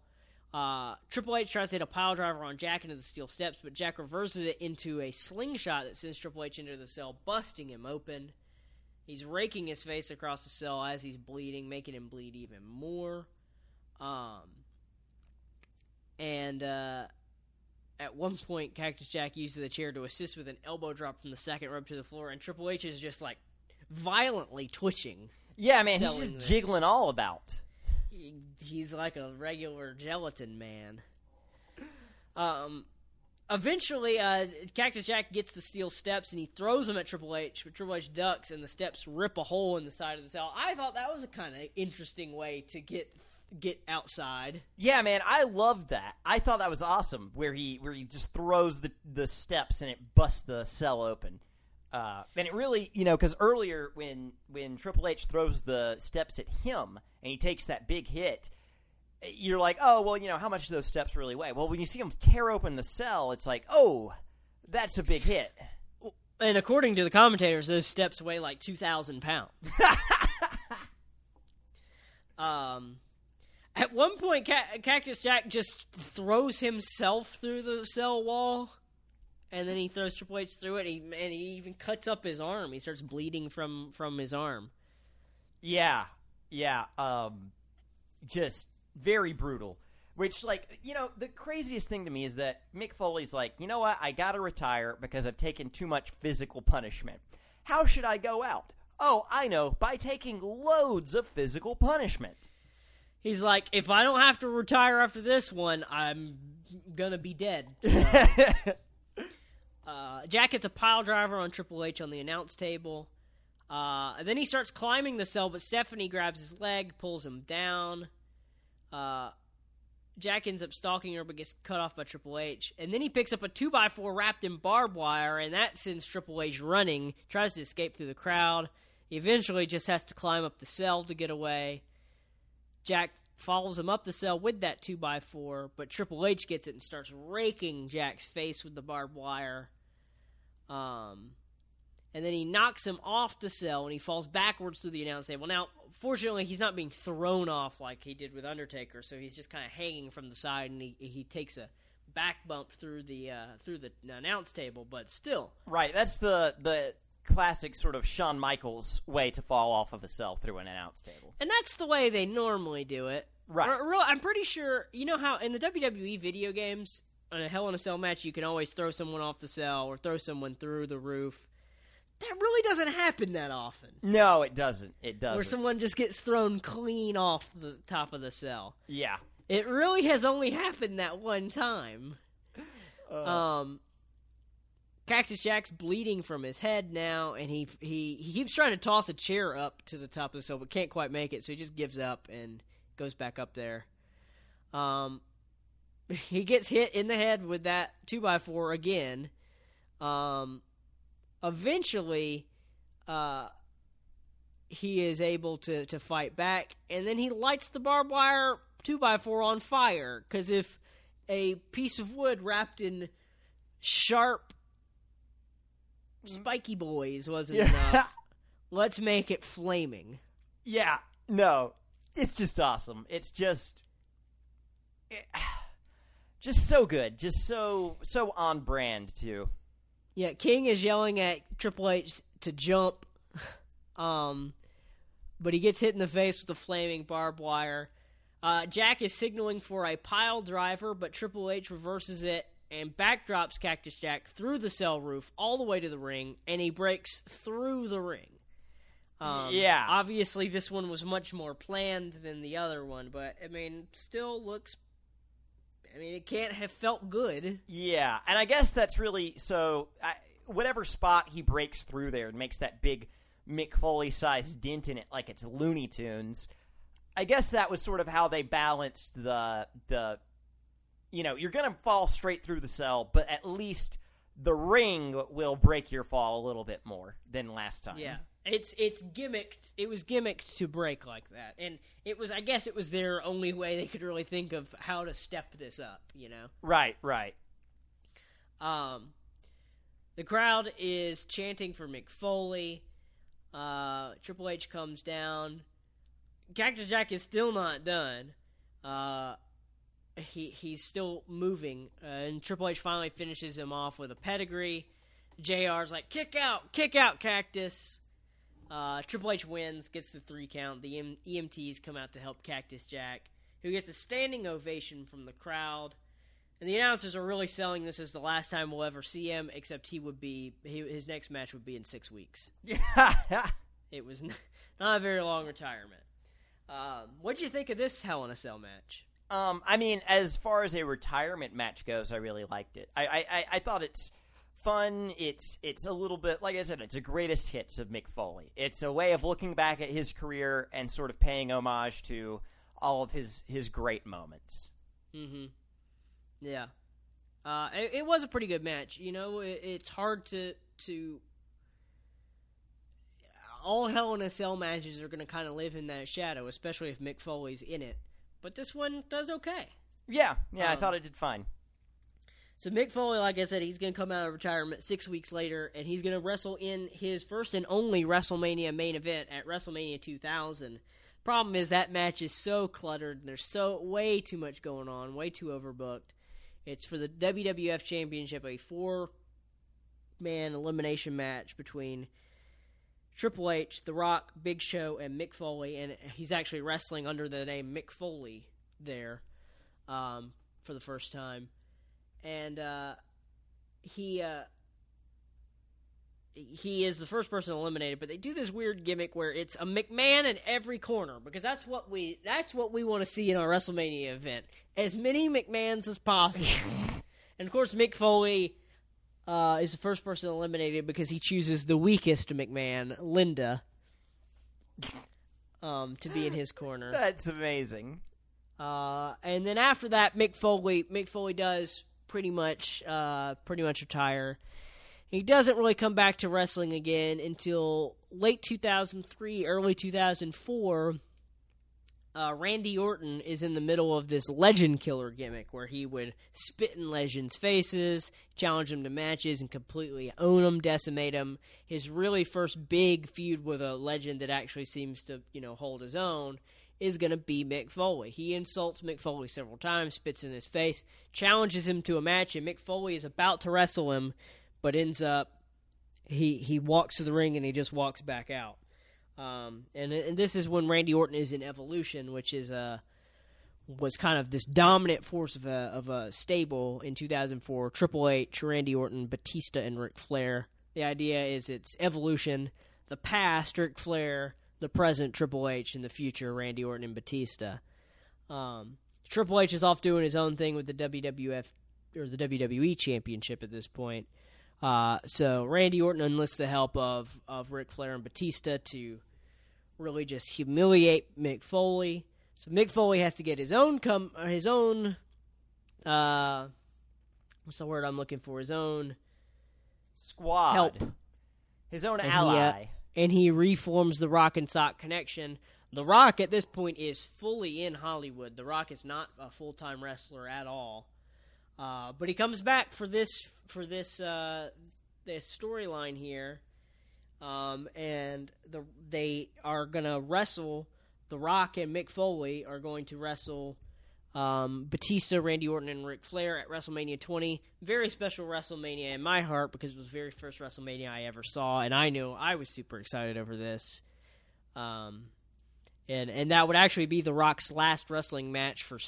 C: Uh, Triple H tries to hit a pile driver on Jack into the steel steps, but Jack reverses it into a slingshot that sends Triple H into the cell, busting him open. He's raking his face across the cell as he's bleeding, making him bleed even more. Um, and uh, at one point, Cactus Jack uses the chair to assist with an elbow drop from the second rope to the floor, and Triple H is just like violently twitching.
D: Yeah, man, he's just
C: this.
D: jiggling all about.
C: He, he's like a regular gelatin man. Um, eventually, uh, Cactus Jack gets the steel steps and he throws them at Triple H, but Triple H ducks and the steps rip a hole in the side of the cell. I thought that was a kind of interesting way to get get outside.
D: Yeah, man, I loved that. I thought that was awesome. Where he where he just throws the the steps and it busts the cell open. Uh, and it really, you know, because earlier when when Triple H throws the steps at him and he takes that big hit, you're like, oh well, you know, how much do those steps really weigh? Well, when you see him tear open the cell, it's like, oh, that's a big hit.
C: And according to the commentators, those steps weigh like two thousand pounds. um, at one point, Ca- Cactus Jack just throws himself through the cell wall, and then he throws Triple H through it. And he, and he even cuts up his arm. He starts bleeding from from his arm.
D: Yeah, yeah. Um, just very brutal. Which, like, you know, the craziest thing to me is that Mick Foley's like, you know what? I gotta retire because I've taken too much physical punishment. How should I go out? Oh, I know, by taking loads of physical punishment.
C: He's like, if I don't have to retire after this one, I'm gonna be dead. So, uh, Jack gets a pile driver on Triple H on the announce table. Uh, and then he starts climbing the cell, but Stephanie grabs his leg, pulls him down. Uh, Jack ends up stalking her, but gets cut off by Triple H. And then he picks up a 2x4 wrapped in barbed wire, and that sends Triple H running, tries to escape through the crowd. He eventually just has to climb up the cell to get away. Jack follows him up the cell with that 2x4, but Triple H gets it and starts raking Jack's face with the barbed wire. Um, and then he knocks him off the cell and he falls backwards through the announce table. Now, fortunately, he's not being thrown off like he did with Undertaker, so he's just kind of hanging from the side and he he takes a back bump through the uh, through the announce table, but still,
D: right. That's the the classic sort of Shawn Michaels way to fall off of a cell through an announce table.
C: and that's the way they normally do it.
D: Right.
C: Real- I'm pretty sure you know how in the WWE video games, in a Hell in a Cell match, you can always throw someone off the cell or throw someone through the roof. That really doesn't happen that often.
D: No, it doesn't. It doesn't.
C: Where someone just gets thrown clean off the top of the cell.
D: yeah.
C: It really has only happened that one time.
D: Uh.
C: Um, Cactus Jack's bleeding from his head now, and he he he keeps trying to toss a chair up to the top of the cell, but can't quite make it. So he just gives up and goes back up there. Um, he gets hit in the head with that two by four again. Um, eventually, uh, he is able to to fight back, and then he lights the barbed wire two by four on fire. Because if a piece of wood wrapped in sharp, spiky boys wasn't
D: Yeah.
C: enough, let's make it flaming.
D: Yeah, no, it's just awesome. It's just, it- just so good, just so so on brand too.
C: Yeah, King is yelling at Triple H to jump, um, but he gets hit in the face with a flaming barbed wire. Uh, Jack is signaling for a pile driver, but Triple H reverses it and backdrops Cactus Jack through the cell roof all the way to the ring, and he breaks through the ring. Um,
D: Yeah.
C: Obviously, this one was much more planned than the other one, but I mean, still looks. I mean, it can't have felt good.
D: Yeah, and I guess that's really so. I, whatever spot he breaks through there and makes that big Mick Foley sized dent in it, like it's Looney Tunes. I guess that was sort of how they balanced the the. You know, you're gonna fall straight through the cell, but at least the ring will break your fall a little bit more than last time.
C: Yeah. It's it's gimmicked. It was gimmicked to break like that, and it was. I guess it was their only way they could really think of how to step this up. You know.
D: Right. Right.
C: Um, the crowd is chanting for Mick Foley. Uh, Triple H comes down. Cactus Jack is still not done. Uh, he he's still moving, uh, and Triple H finally finishes him off with a pedigree. JR's like, kick out, kick out, Cactus. Uh, Triple H wins, gets the three count. The M- EMTs come out to help Cactus Jack, who gets a standing ovation from the crowd. And the announcers are really selling this as the last time we'll ever see him, except he would be he, his next match would be in six weeks.
D: Yeah.
C: It was not a very long retirement. Um, what would you think of this Hell in a Cell match?
D: Um, I mean, as far as a retirement match goes, I really liked it. I, I, I, thought it's fun. It's it's a little bit like I said, it's a greatest hits of Mick Foley. It's a way of looking back at his career and sort of paying homage to all of his his great moments.
C: Mm-hmm. Yeah, uh, it, it was a pretty good match. You know, it, it's hard to to. All Hell in a Cell matches are going to kind of live in that shadow, especially if Mick Foley's in it. But this one does okay.
D: Yeah, yeah, I
C: Um,
D: thought it did fine.
C: So Mick Foley, like I said, he's going to come out of retirement six weeks later, and he's going to wrestle in his first and only WrestleMania main event at WrestleMania 2000. Problem is that match is so cluttered. And there's so way too much going on, way too overbooked. It's for the WWF Championship, a four-man elimination match between Triple H, The Rock, Big Show, and Mick Foley, and he's actually wrestling under the name Mick Foley there um, for the first time and uh, he uh, he is the first person eliminated, but they do this weird gimmick where it's a McMahon in every corner because that's what we that's what we want to see in our WrestleMania event. As many McMahons as possible. and of course Mick Foley uh, is the first person eliminated because he chooses the weakest McMahon, Linda, um, to be in his corner.
D: That's amazing.
C: Uh, and then after that, Mick Foley, Mick Foley does pretty much, uh, pretty much retire. He doesn't really come back to wrestling again until late 2003, early 2004. Uh, Randy Orton is in the middle of this legend killer gimmick where he would spit in legends' faces, challenge them to matches, and completely own them, decimate them. His really first big feud with a legend that actually seems to, you know, hold his own is going to be Mick Foley. He insults Mick Foley several times, spits in his face, challenges him to a match, and Mick Foley is about to wrestle him, but ends up he he walks to the ring and he just walks back out. Um, and and this is when Randy Orton is in Evolution, which is a was kind of this dominant force of a of a stable in 2004. Triple H, Randy Orton, Batista, and Ric Flair. The idea is it's evolution. The past, Ric Flair. The present, Triple H. And the future, Randy Orton and Batista. Um, Triple H is off doing his own thing with the WWF or the WWE Championship at this point. Uh, so Randy Orton enlists the help of of Ric Flair and Batista to really just humiliate Mick Foley. So Mick Foley has to get his own com- uh, his own uh, what's the word I'm looking for? His own
D: Squad.
C: help,
D: His own
C: And he, uh,
D: ally.
C: and he reforms the Rock and Sock connection. The Rock at this point is fully in Hollywood. The Rock is not a full time wrestler at all. Uh, but he comes back for this for this uh, this storyline here, um, and the they are gonna wrestle. The Rock and Mick Foley are going to wrestle um, Batista, Randy Orton, and Ric Flair at WrestleMania 20. Very special WrestleMania in my heart because it was the very first WrestleMania I ever saw, and I knew I was super excited over this. Um, and and that would actually be The Rock's last wrestling match for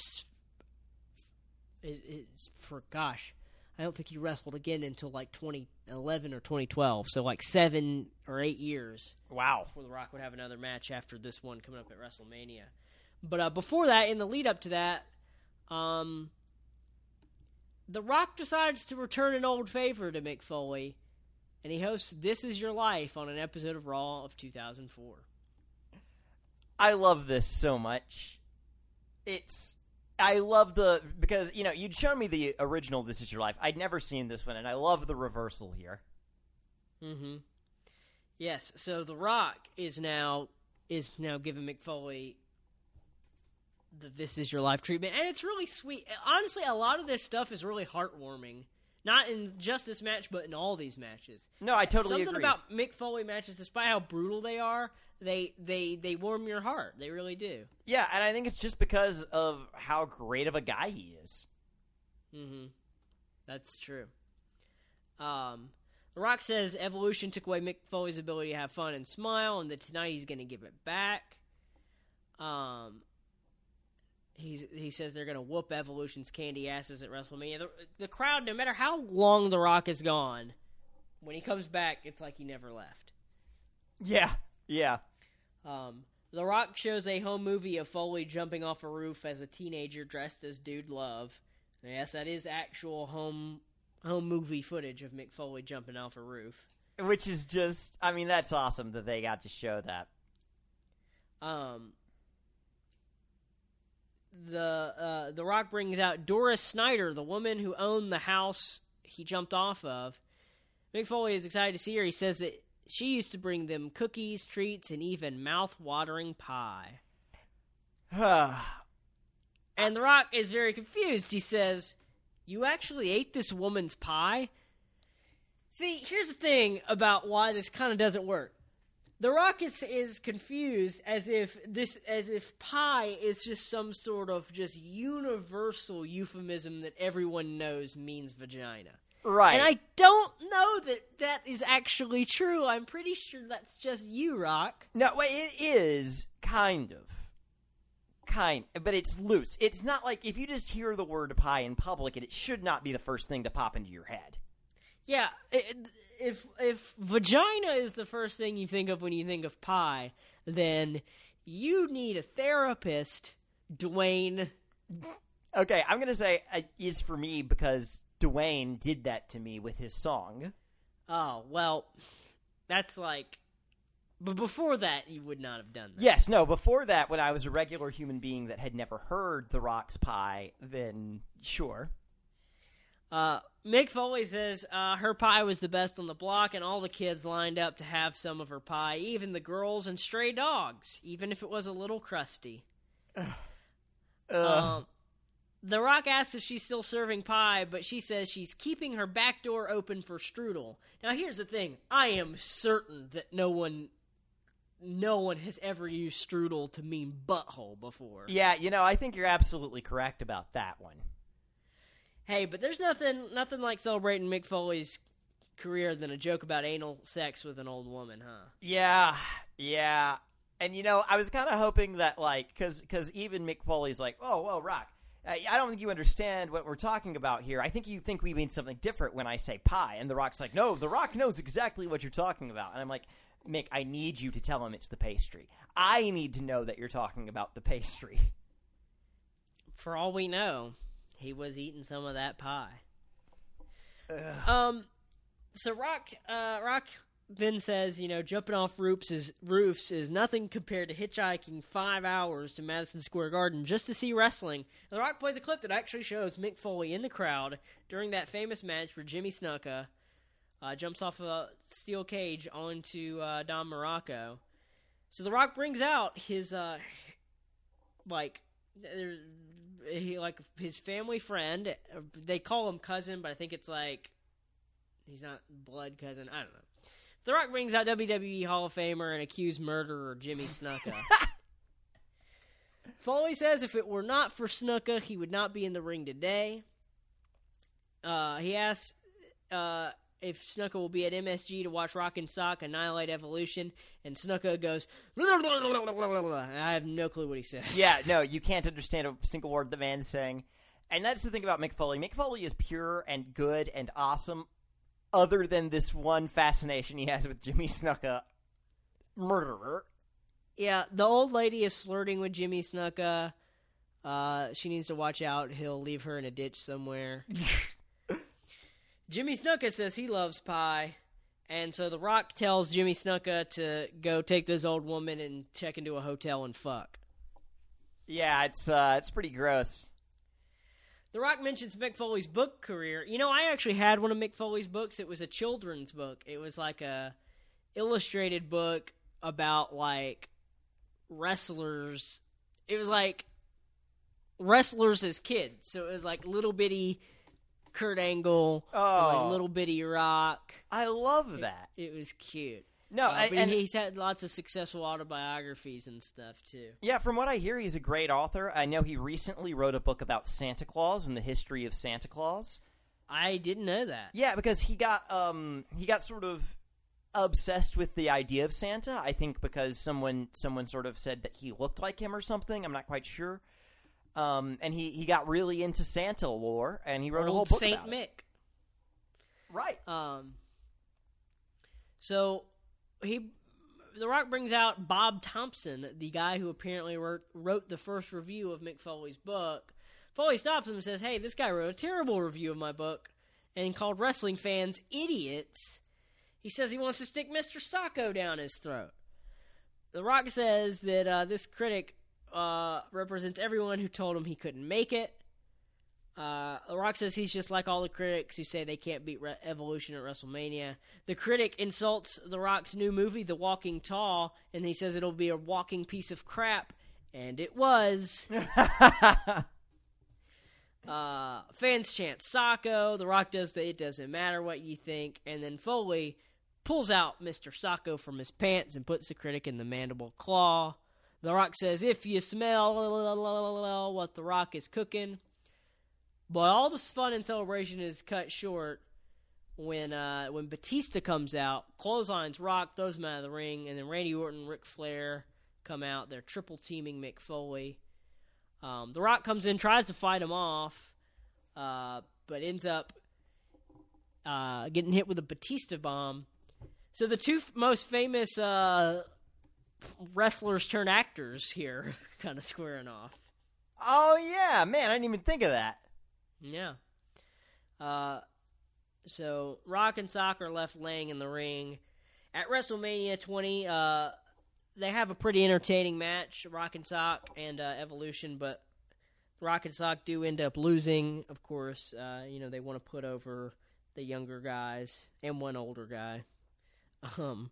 C: is, is for gosh, I don't think he wrestled again until like 2011 or 2012. So like seven or eight years
D: Wow.
C: before The Rock would have another match after this one coming up at WrestleMania. But uh, before that, in the lead up to that, um, The Rock decides to return an old favor to Mick Foley, and he hosts "This Is Your Life" on an episode of Raw of 2004.
D: I love this so much. It's I love the because you know you'd shown me the original This Is Your Life. I'd never seen this one, and I love the reversal here.
C: Mm-hmm. Yes. So The Rock is now is now giving Mick Foley the "This Is Your Life" treatment, and it's really sweet. Honestly, a lot of this stuff is really heartwarming. Not in just this match, but in all these matches.
D: No, I totally
C: Something
D: agree.
C: about Mick Foley matches, despite how brutal they are, they they they warm your heart. They really do.
D: yeah, and I think it's just because of how great of a guy he is.
C: Mm-hmm. That's true. Um, the Rock says evolution took away Mick Foley's ability to have fun and smile, and that tonight he's going to give it back. Um, he's he says they're going to whoop Evolution's candy asses at WrestleMania. The, the crowd, no matter how long the Rock is gone, when he comes back, it's like he never left.
D: Yeah, yeah.
C: Um, the Rock shows a home movie of Foley jumping off a roof as a teenager dressed as Dude Love. Yes, that is actual home home movie footage of Mick Foley jumping off a roof.
D: Which is just, I mean, that's awesome that they got to show that.
C: Um, the uh, the Rock brings out Doris Snyder, the woman who owned the house he jumped off of. Mick Foley is excited to see her. He says that she used to bring them cookies, treats, and even mouth-watering pie. And The Rock is very confused. He says, You actually ate this woman's pie? See, here's the thing about why this kind of doesn't work. The Rock is, is confused as if this as if pie is just some sort of just universal euphemism that everyone knows means vagina.
D: right.
C: And I don't know that that is actually true. I'm pretty sure that's just you, Rock.
D: No, it is kind of. Kind, but it's loose. It's not like if you just hear the word pie in public, it, it should not be the first thing to pop into your head.
C: Yeah, it, if if vagina is the first thing you think of when you think of pie, then you need a therapist, Dwayne.
D: Okay, I'm gonna say uh, is for me because Dwayne did that to me with his song.
C: Oh well, that's like. But before that, you would not have done that.
D: Yes, no. Before that, when I was a regular human being that had never heard The Rock's pie, then sure.
C: Uh, Mick Foley says uh, her pie was the best on the block, and all the kids lined up to have some of her pie, even the girls and stray dogs, even if it was a little crusty. Um, the Rock asks if she's still serving pie, but she says she's keeping her back door open for strudel. Now, here's the thing: I am certain that no one, no one has ever used strudel to mean butthole before.
D: Yeah, you know, I think you're absolutely correct about that one.
C: Hey, but there's nothing, nothing like celebrating Mick Foley's career than a joke about anal sex with an old woman, huh?
D: Yeah, yeah. And you know, I was kind of hoping that, like, because because even Mick Foley's like, oh well, Rock. I I don't think you understand what we're talking about here. I think you think we mean something different when I say pie. And The Rock's like, no, The Rock knows exactly what you're talking about. And I'm like, Mick, I need you to tell him it's the pastry. I need to know that you're talking about the pastry.
C: For all we know, he was eating some of that pie. Um, so Rock, uh, Rock then says, you know, jumping off roofs is roofs is nothing compared to hitchhiking five hours to Madison Square Garden just to see wrestling. And the Rock plays a clip that actually shows Mick Foley in the crowd during that famous match where Jimmy Snuka uh, jumps off a steel cage onto uh, Don Muraco. So the Rock brings out his uh, like there's he like his family friend. They call him cousin, but I think it's like he's not blood cousin. I don't know. The Rock brings out WWE Hall of Famer and accused murderer Jimmy Snuka. Foley says if it were not for Snuka, he would not be in the ring today. Uh, he asks uh, if Snuka will be at MSG to watch Rock and Sock Annihilate Evolution, and Snuka goes. I have no clue what he says.
D: Yeah, no, you can't understand a single word the man's saying. And that's the thing about Mick Foley. Mick Foley is pure and good and awesome, other than this one fascination he has with Jimmy Snuka, murderer.
C: Yeah, the old lady is flirting with Jimmy Snuka. Uh, she needs to watch out. He'll leave her in a ditch somewhere. Jimmy Snuka says he loves pie, and so The Rock tells Jimmy Snuka to go take this old woman and check into a hotel and fuck.
D: Yeah, it's uh, it's pretty gross.
C: The Rock mentions Mick Foley's book career. You know, I actually had one of Mick Foley's books. It was a children's book. It was like a illustrated book about like wrestlers. It was like wrestlers as kids. So it was like little bitty Kurt Angle, and,
D: Oh.
C: like little bitty Rock.
D: I love that.
C: It was cute.
D: No,
C: Uh,
D: I, and
C: he's had lots of successful autobiographies and stuff too.
D: yeah, from what I hear, he's a great author. I know he recently wrote a book about Santa Claus and the history of Santa Claus.
C: I didn't know that.
D: Yeah, because he got um he got sort of obsessed with the idea of Santa. I think because someone someone sort of said that he looked like him or something. I'm not quite sure. Um, and he, he got really into Santa lore, and he wrote a whole
C: Old
D: book
C: Saint
D: about
C: Mick.
D: it. Right.
C: Um, so he, The Rock brings out Bob Thompson, the guy who apparently wrote, wrote the first review of Mick Foley's book. Foley stops him and says, "Hey, this guy wrote a terrible review of my book and called wrestling fans idiots." He says he wants to stick Mr. Socko down his throat. The Rock says that uh, this critic uh, represents everyone who told him he couldn't make it. Uh, the Rock says he's just like all the critics who say they can't beat Re- Evolution at WrestleMania. The critic insults The Rock's new movie, The Walking Tall, and he says it'll be a walking piece of crap, and it was. uh, fans chant Socko. The Rock does the it doesn't matter what you think, and then Foley pulls out Mr. Socko from his pants and puts the critic in the mandible claw. The Rock says, "If you smell what the Rock is cooking." But all this fun and celebration is cut short when uh, when Batista comes out, clotheslines Rock, throws him out of the ring, and then Randy Orton, Ric Flair come out. They're triple teaming Mick Foley. Um, the Rock comes in, tries to fight him off, uh, but ends up uh, getting hit with a Batista bomb. So the two f- most famous uh, wrestlers turn actors here, kind of squaring off.
D: Oh yeah, man, I didn't even think of that.
C: Yeah. Uh, so Rock and Sock are left laying in the ring at WrestleMania 20. Uh, they have a pretty entertaining match, Rock and Sock and uh, Evolution, but Rock and Sock do end up losing. Of course, uh, you know they want to put over the younger guys and one older guy. Um,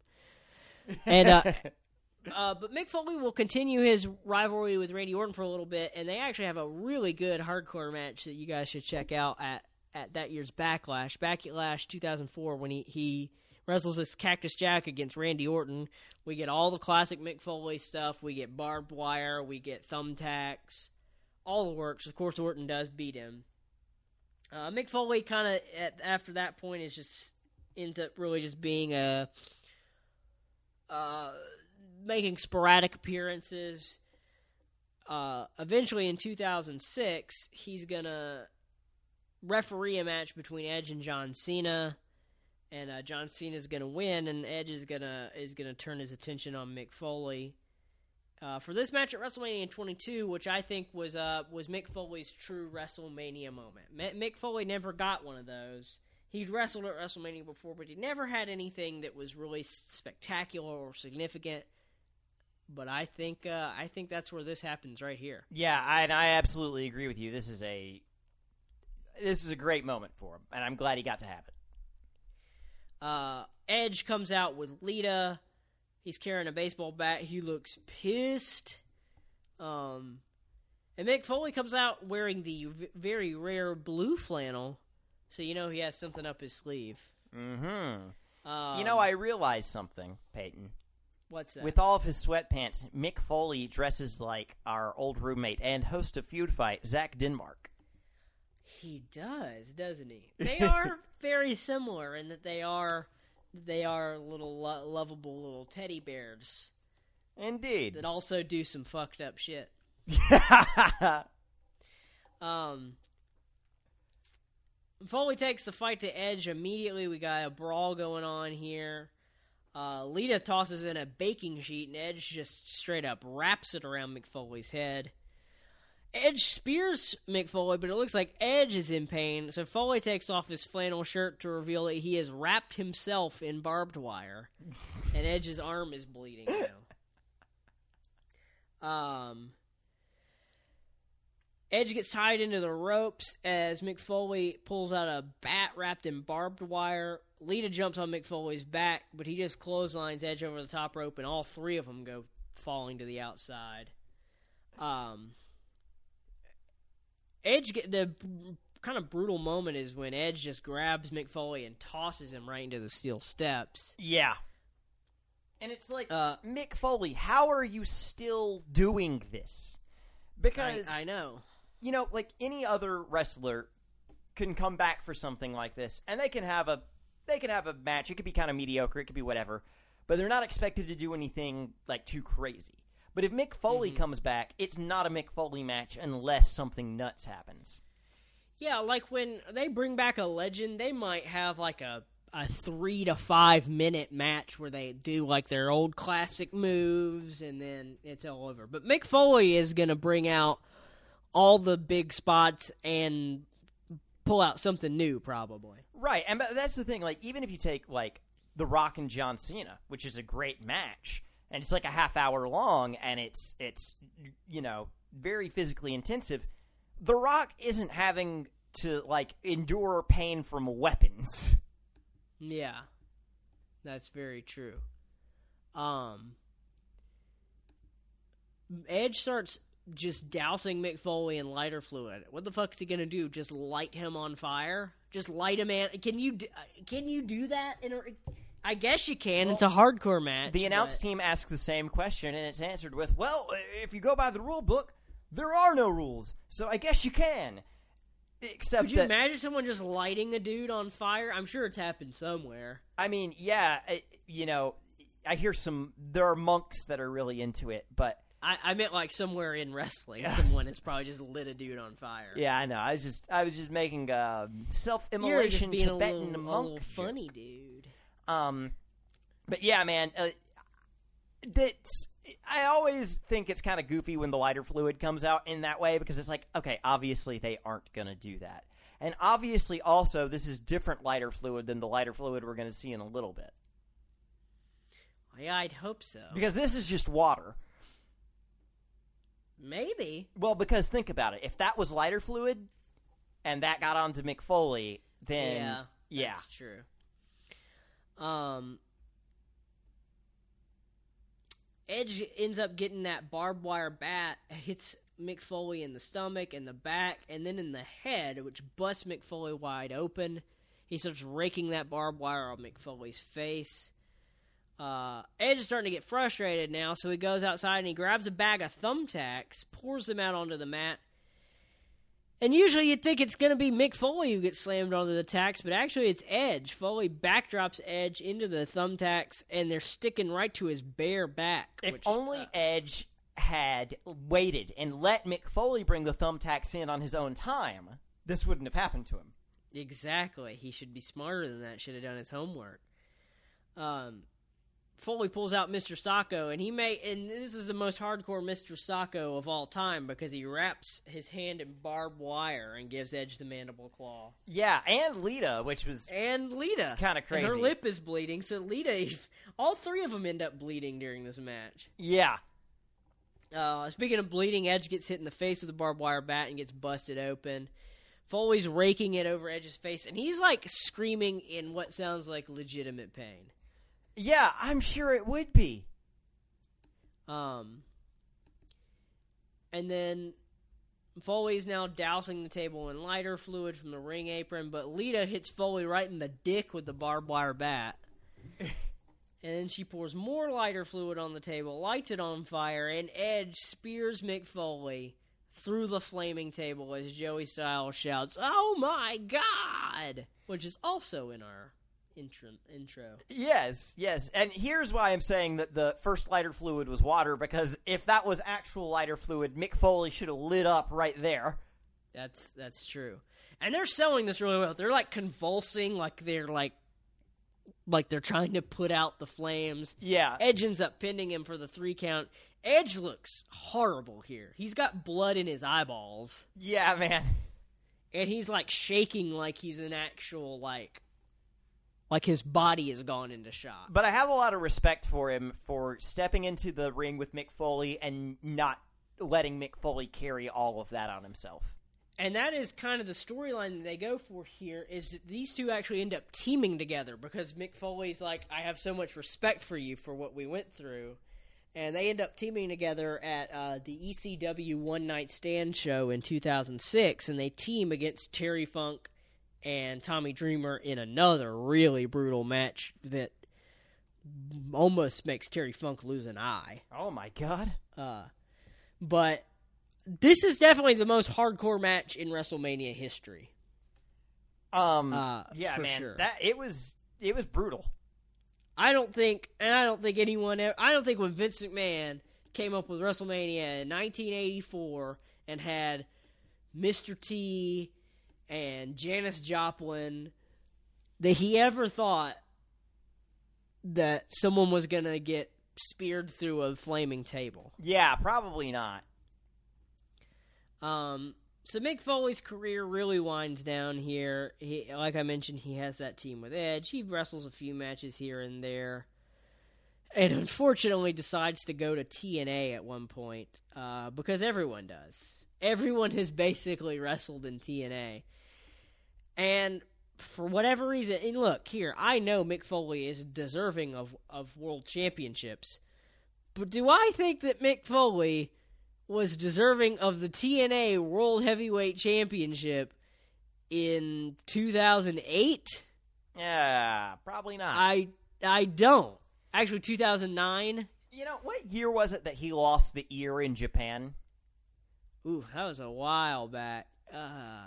C: and uh, uh, but Mick Foley will continue his rivalry with Randy Orton for a little bit, and they actually have a really good hardcore match that you guys should check out at at that year's Backlash, Backlash 2004, when he he wrestles this Cactus Jack against Randy Orton. We get all the classic Mick Foley stuff. We get barbed wire. We get thumbtacks. All the works. Of course, Orton does beat him. Uh, Mick Foley kind of after that point is just ends up really just being a uh, making sporadic appearances. Uh, eventually, in 2006, he's gonna referee a match between Edge and John Cena, and uh, John is gonna win, and Edge is gonna is gonna turn his attention on Mick Foley. Uh, for this match at WrestleMania 22, which I think was uh, was Mick Foley's true WrestleMania moment. M- Mick Foley never got one of those. He'd wrestled at WrestleMania before, but he never had anything that was really spectacular or significant. But I think uh, I think that's where this happens right here.
D: Yeah, I, and I absolutely agree with you. This is a this is a great moment for him, and I'm glad he got to have it.
C: Uh, Edge comes out with Lita. He's carrying a baseball bat. He looks pissed. Um, and Mick Foley comes out wearing the v- very rare blue flannel, so you know he has something up his sleeve.
D: Mm-hmm.
C: Um,
D: you know, I realized something, Peyton.
C: What's that?
D: With all of his sweatpants, Mick Foley dresses like our old roommate and host of Feud Fight, Zach Denmark.
C: He does, doesn't he? They are very similar in that they are they are little lo- lovable little teddy bears
D: Indeed.
C: that also do some fucked up shit. Um, Foley takes the fight to Edge immediately. We got a brawl going on here. Uh, Lita tosses in a baking sheet, and Edge just straight up wraps it around Mick Foley's head. Edge spears Mick Foley, but it looks like Edge is in pain, so Foley takes off his flannel shirt to reveal that he has wrapped himself in barbed wire, and Edge's arm is bleeding now. Um, Edge gets tied into the ropes as Mick Foley pulls out a bat wrapped in barbed wire. Lita jumps on Mick Foley's back, but he just clotheslines Edge over the top rope, and all three of them go falling to the outside. Um, Edge get the kind of brutal moment is when Edge just grabs Mick Foley and tosses him right into the steel steps.
D: yeah. And it's like,
C: Uh,
D: Mick Foley, how are you still doing this? Because
C: I, I know.
D: you know, like any other wrestler can come back for something like this, and they can have a they can have a match. It could be kind of mediocre, it could be whatever, but they're not expected to do anything like too crazy. But if Mick Foley
C: Mm-hmm.
D: comes back, it's not a Mick Foley match unless something nuts happens.
C: Yeah, like when they bring back a legend, they might have like a a three to five minute match where they do like their old classic moves and then it's all over. But Mick Foley is gonna bring out all the big spots and pull out something new, probably.
D: Right, and that's the thing. Like, even if you take like The Rock and John Cena, which is a great match, and it's like a half hour long, and it's it's you know very physically intensive. The Rock isn't having to like endure pain from weapons.
C: Yeah, that's very true. Um, Edge starts just dousing Mick Foley in lighter fluid. What the fuck is he gonna do? Just light him on fire? Just light a man? Can you do, can you do that? In a, I guess you can. it's a hardcore match.
D: The announce
C: but-
D: team asks the same question, and it's answered with, "Well, if you go by the rule book, there are no rules, so I guess you can." Except
C: Could you
D: that,
C: imagine someone just lighting a dude on fire? I'm sure it's happened somewhere.
D: I mean, yeah, you know, I hear some. There are monks that are really into it, but
C: I, I meant like somewhere in wrestling, someone has probably just lit a dude on fire.
D: Yeah, I know. I was just I was just making a
C: You're just
D: self-immolation
C: being a
D: Tibetan
C: little, a
D: monk
C: little
D: joke.
C: funny dude.
D: Um, but yeah, man, uh, that's I always think it's kind of goofy when the lighter fluid comes out in that way because it's like, okay, obviously they aren't gonna do that, and obviously also this is different lighter fluid than the lighter fluid we're gonna see in a little bit
C: Yeah, I'd hope so.
D: because this is just water.
C: Maybe.
D: Well, because think about it, if that was lighter fluid and that got onto Mick Foley, then
C: yeah,
D: yeah.
C: that's true. Um, Edge ends up getting that barbed wire bat, hits Mick Foley in the stomach and the back, and then in the head, which busts Mick Foley wide open. He starts raking that barbed wire on Mick Foley's face. Uh, Edge is starting to get frustrated now, so he goes outside and he grabs a bag of thumbtacks, pours them out onto the mat, and usually you'd think it's going to be Mick Foley who gets slammed onto the tacks, but actually it's Edge. Foley backdrops Edge into the thumbtacks, and they're sticking right to his bare back.
D: If
C: which,
D: only
C: uh,
D: Edge had waited and let Mick Foley bring the thumbtacks in on his own time, this wouldn't have happened to him.
C: exactly, he should be smarter than that. Should have done his homework. Um, Foley pulls out Mr. Socko, and he may, and this is the most hardcore Mr. Socko of all time because he wraps his hand in barbed wire and gives Edge the mandible claw.
D: Yeah, and Lita, which was
C: and Lita.
D: Kinda
C: And her lip is bleeding, so Lita, all three of them end up bleeding during this match.
D: yeah,
C: Uh, speaking of bleeding, Edge gets hit in the face with the barbed wire bat and gets busted open. Foley's raking it over Edge's face, and he's like screaming in what sounds like legitimate pain.
D: Yeah, I'm sure it would be.
C: Um, and then Foley's now dousing the table in lighter fluid from the ring apron, but Lita hits Foley right in the dick with the barbed wire bat. and then she pours more lighter fluid on the table, lights it on fire, and Edge spears Mick Foley through the flaming table as Joey Styles shouts, "Oh my God!" which is also in our intro. Intro.
D: Yes, yes, and here's why I'm saying that the first lighter fluid was water because if that was actual lighter fluid, Mick Foley should have lit up right there.
C: That's that's true. And they're selling this really well. They're like convulsing, like they're like like they're trying to put out the flames.
D: Yeah,
C: Edge ends up pinning him for the three count. Edge looks horrible here. He's got blood in his eyeballs,
D: yeah, man.
C: and he's like shaking like he's an actual like like his body has gone into shock.
D: But I have a lot of respect for him for stepping into the ring with Mick Foley and not letting Mick Foley carry all of that on himself.
C: And that is kind of the storyline that they go for here is that these two actually end up teaming together because Mick Foley's like, I have so much respect for you for what we went through. And they end up teaming together at uh, the ECW One Night Stand show in 2006, and they team against Terry Funk and Tommy Dreamer in another really brutal match that almost makes Terry Funk lose an eye.
D: Oh my god.
C: Uh, but this is definitely the most hardcore match in WrestleMania history.
D: Um
C: Uh,
D: yeah, man.
C: sure.
D: That it was it was brutal.
C: I don't think, and I don't think anyone, ever, I don't think when Vince McMahon came up with WrestleMania in 1984 and had Mr. T and Janis Joplin, that he ever thought that someone was going to get speared through a flaming table.
D: Yeah, probably not.
C: Um, so Mick Foley's career really winds down here. He, like I mentioned, he has that team with Edge. He wrestles a few matches here and there, and unfortunately decides to go to TNA at one point uh, because everyone does. Everyone has basically wrestled in TNA, and for whatever reason, and look here, I know Mick Foley is deserving of of world championships, but do I think that Mick Foley? was deserving of the TNA World Heavyweight Championship in 2008?
D: Yeah, probably not.
C: I I don't. Actually 2009.
D: you know, what year was it that he lost the ear in Japan?
C: Ooh, that was a while back. Uh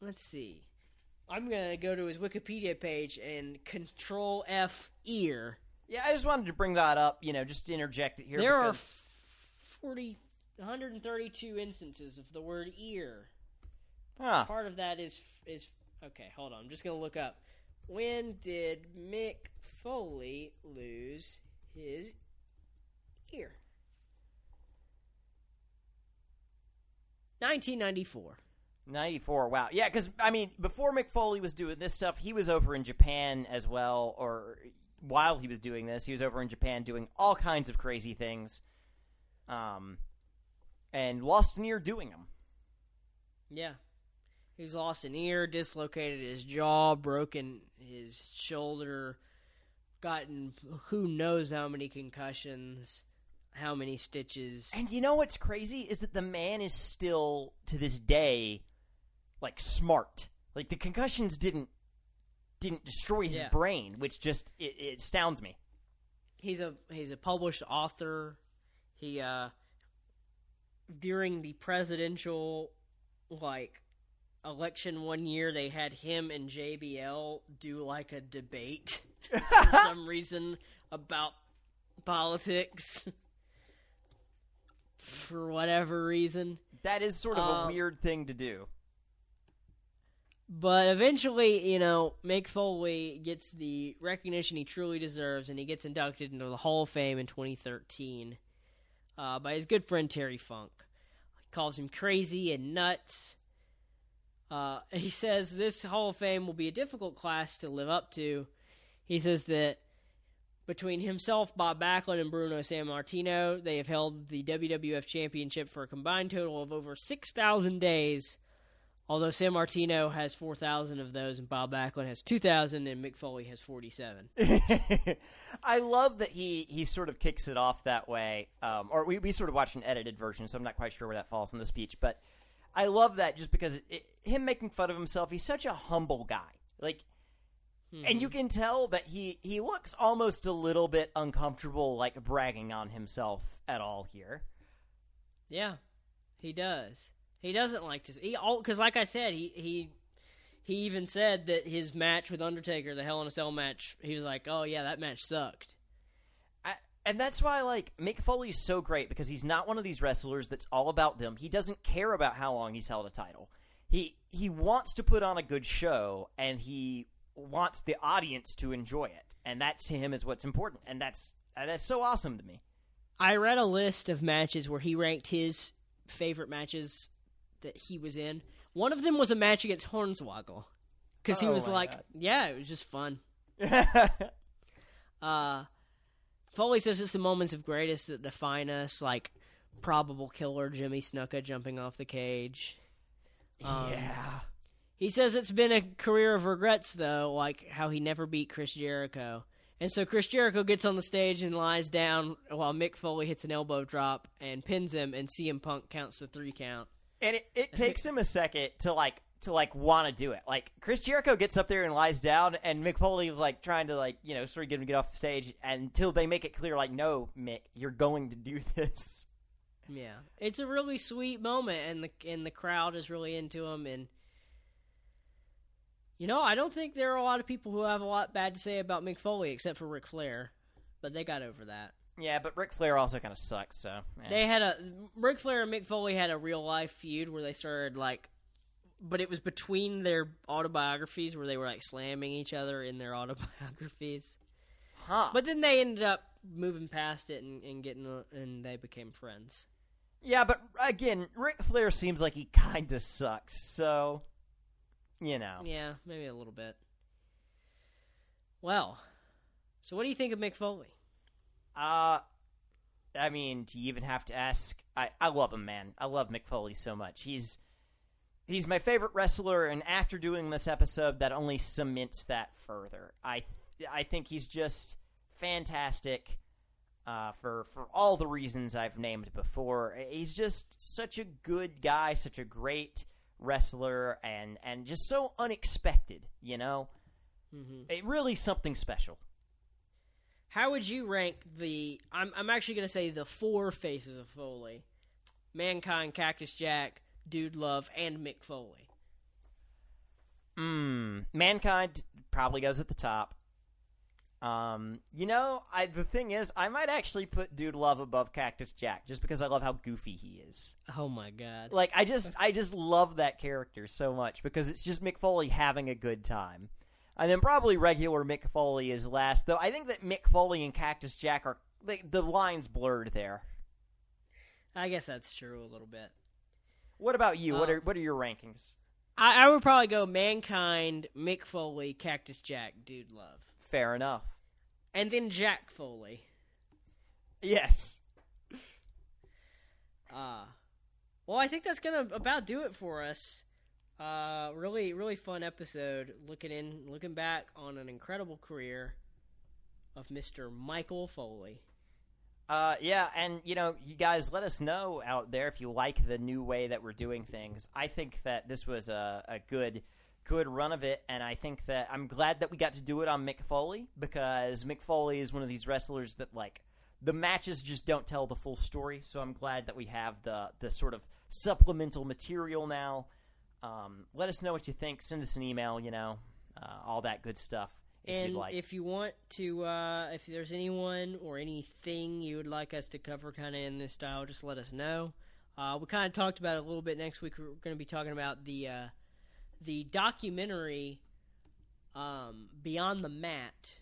C: let's see. I'm going to go to his Wikipedia page and control F ear.
D: Yeah, I just wanted to bring that up, you know, just to interject it here
C: There are
D: because
C: f- 140, 132 instances of the word ear.
D: Huh.
C: Part of that is is okay. Hold on, I'm just gonna look up. When did Mick Foley lose his ear? 1994.
D: 94. Wow. Yeah, because, I mean, before Mick Foley was doing this stuff, he was over in Japan as well, or while he was doing this, he was over in Japan doing all kinds of crazy things. Um, and lost an ear doing them.
C: Yeah. He's lost an ear, dislocated his jaw, broken his shoulder, gotten who knows how many concussions, how many stitches.
D: And you know what's crazy is that the man is still, to this day, like smart. Like the concussions didn't didn't destroy his
C: Yeah.
D: brain, which just it, it astounds me.
C: he's a he's a published author. He uh during the presidential like election one year they had him and JBL do like a debate for some reason about politics for whatever reason.
D: That is sort of a
C: Um,
D: weird thing to do.
C: But eventually, you know, Mick Foley gets the recognition he truly deserves, and he gets inducted into the Hall of Fame in 2013 uh, by his good friend Terry Funk. He calls him crazy and nuts. Uh, he says this Hall of Fame will be a difficult class to live up to. He says that between himself, Bob Backlund, and Bruno Sammartino, they have held the WWF Championship for a combined total of over 6,000 days. Although Sammartino has 4,000 of those and Bob Backlund has 2,000 and Mick Foley has 47.
D: I love that he he sort of kicks it off that way. Um, or we, we sort of watched an edited version, so I'm not quite sure where that falls in the speech. But I love that just because it, it, him making fun of himself, he's such a humble guy. Like, and you can tell that he he looks almost a little bit uncomfortable, like bragging on himself at all here.
C: Yeah, he does. He doesn't like to. He because, like I said, he he he even said that his match with Undertaker, the Hell in a Cell match, he was like, "Oh yeah, that match sucked."
D: I, and that's why like Mick Foley's so great because he's not one of these wrestlers that's all about them. He doesn't care about how long he's held a title. He he wants to put on a good show and he wants the audience to enjoy it. And that to him is what's important. And that's uh, that's so awesome to me.
C: I read a list of matches where he ranked his favorite matches that he was in. One of them was a match against Hornswoggle because he
D: Oh
C: was like,
D: God.
C: "Yeah, it was just fun." Uh, Foley says it's the moments of greatest that define us, like probable killer Jimmy Snuka jumping off the cage. Um,
D: yeah.
C: He says it's been a career of regrets, though, like how he never beat Chris Jericho. And so Chris Jericho gets on the stage and lies down while Mick Foley hits an elbow drop and pins him, and CM Punk counts the three count.
D: And it, it takes him a second to like to like want to do it. Like Chris Jericho gets up there and lies down, and Mick Foley was like trying to like you know sort of get him to get off the stage until they make it clear like no Mick, you're going to do this.
C: Yeah, it's a really sweet moment, and the and the crowd is really into him. And you know, I don't think there are a lot of people who have a lot bad to say about Mick Foley, except for Ric Flair, but they got over that.
D: Yeah, but Ric Flair also kind of sucks. So eh.
C: They had a Ric Flair and Mick Foley had a real life feud where they started like, but it was between their autobiographies where they were like slamming each other in their autobiographies.
D: huh?
C: But then they ended up moving past it and, and getting and they became friends.
D: yeah, but again, Ric Flair seems like he kind of sucks. So you know,
C: Yeah, maybe a little bit. Well, so what do you think of Mick Foley?
D: Uh, I mean, do you even have to ask? I I love him, man. I love Mick Foley so much. He's he's my favorite wrestler, and after doing this episode, that only cements that further. I I think he's just fantastic uh, for for all the reasons I've named before. He's just such a good guy, such a great wrestler, and and just so unexpected. You know, it really something special.
C: How would you rank the? I'm I'm actually going to say the four faces of Foley: Mankind, Cactus Jack, Dude Love, and Mick Foley.
D: Mm, mankind probably goes at the top. Um, you know, I the thing is, I might actually put Dude Love above Cactus Jack just because I love how goofy he is.
C: Oh my god.
D: Like I just I just love that character so much because it's just Mick Foley having a good time. And then probably regular Mick Foley is last, though I think that Mick Foley and Cactus Jack are they, the lines blurred there.
C: I guess that's true a little bit.
D: What about you? what
C: Um,
D: are what are your rankings?
C: I, I would probably go Mankind, Mick Foley, Cactus Jack, Dude Love.
D: Fair enough.
C: And then Jack Foley.
D: Yes.
C: Uh well I think that's gonna about do it for us. Uh really really fun episode looking in looking back on an incredible career of Mr. Michael Foley.
D: Uh, yeah, and you know, you guys, let us know out there if you like the new way that we're doing things. I think that this was a, a good, good run of it, and I think that I'm glad that we got to do it on Mick Foley because Mick Foley is one of these wrestlers that like the matches just don't tell the full story. So I'm glad that we have the the sort of supplemental material now. Um, let us know what you think. Send us an email. You know, uh, all that good stuff. If
C: and
D: you'd like.
C: if you want to, uh, if there's anyone or anything you would like us to cover kind of in this style, just let us know. Uh, we kind of talked about it a little bit next week. We're going to be talking about the uh, the documentary um, Beyond the Mat,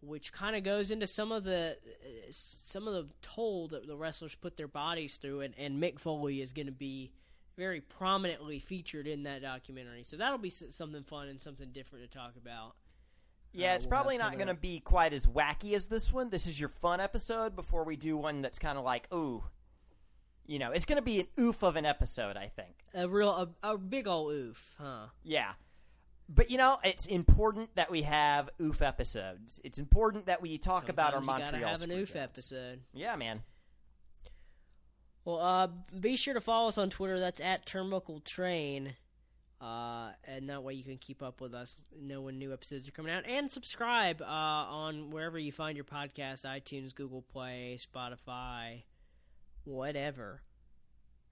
C: which kind of goes into some of the uh, some of the toll that the wrestlers put their bodies through, and, and Mick Foley is going to be very prominently featured in that documentary. So that'll be something fun and something different to talk about.
D: Yeah,
C: uh,
D: it's
C: we'll
D: probably not going to be quite as wacky as this one. This is your fun episode before we do one that's kind of like, ooh. You know, it's going to be an oof of an episode, I think.
C: A real, a, a big old oof, huh?
D: Yeah. But, you know, it's important that we have oof episodes. It's important that we talk about our
C: Sometimes you
D: Montreal
C: gotta have an oof episode.
D: Yeah, man.
C: Well, uh, be sure to follow us on Twitter. That's at Turnbuckle Train. Uh, and that way you can keep up with us, know when new episodes are coming out, and subscribe uh, on wherever you find your podcast iTunes, Google Play, Spotify, whatever.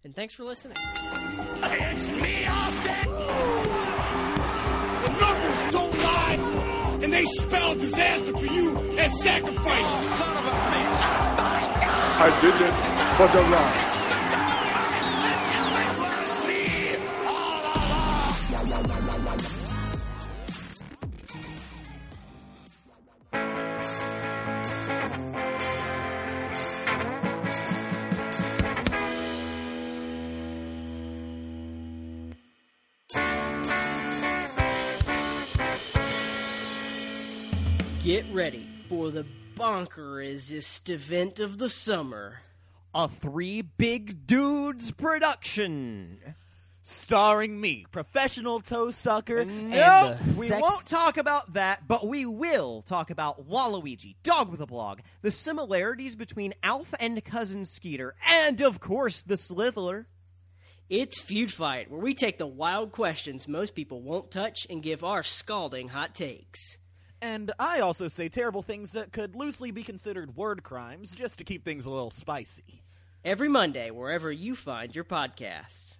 C: And thanks for listening.
A: It's me, Austin! The numbers don't lie, and they spell disaster for you as sacrifice. Son of a bitch!
B: I did it for the Rock.
C: Get ready for the bonkerest event of the summer.
F: a Three Big Dudes production. Starring me, professional toe sucker. and
G: No,
F: the
G: we
F: sex-
G: won't talk about that, but we will talk about Waluigi, Dog with a Blog, the similarities between Alf and Cousin Skeeter, and of course the Slithler.
C: It's Feud Fight, where we take the wild questions most people won't touch and give our scalding hot takes.
F: And I also say terrible things that could loosely be considered word crimes just to keep things a little spicy.
C: Every Monday, wherever you find your podcasts.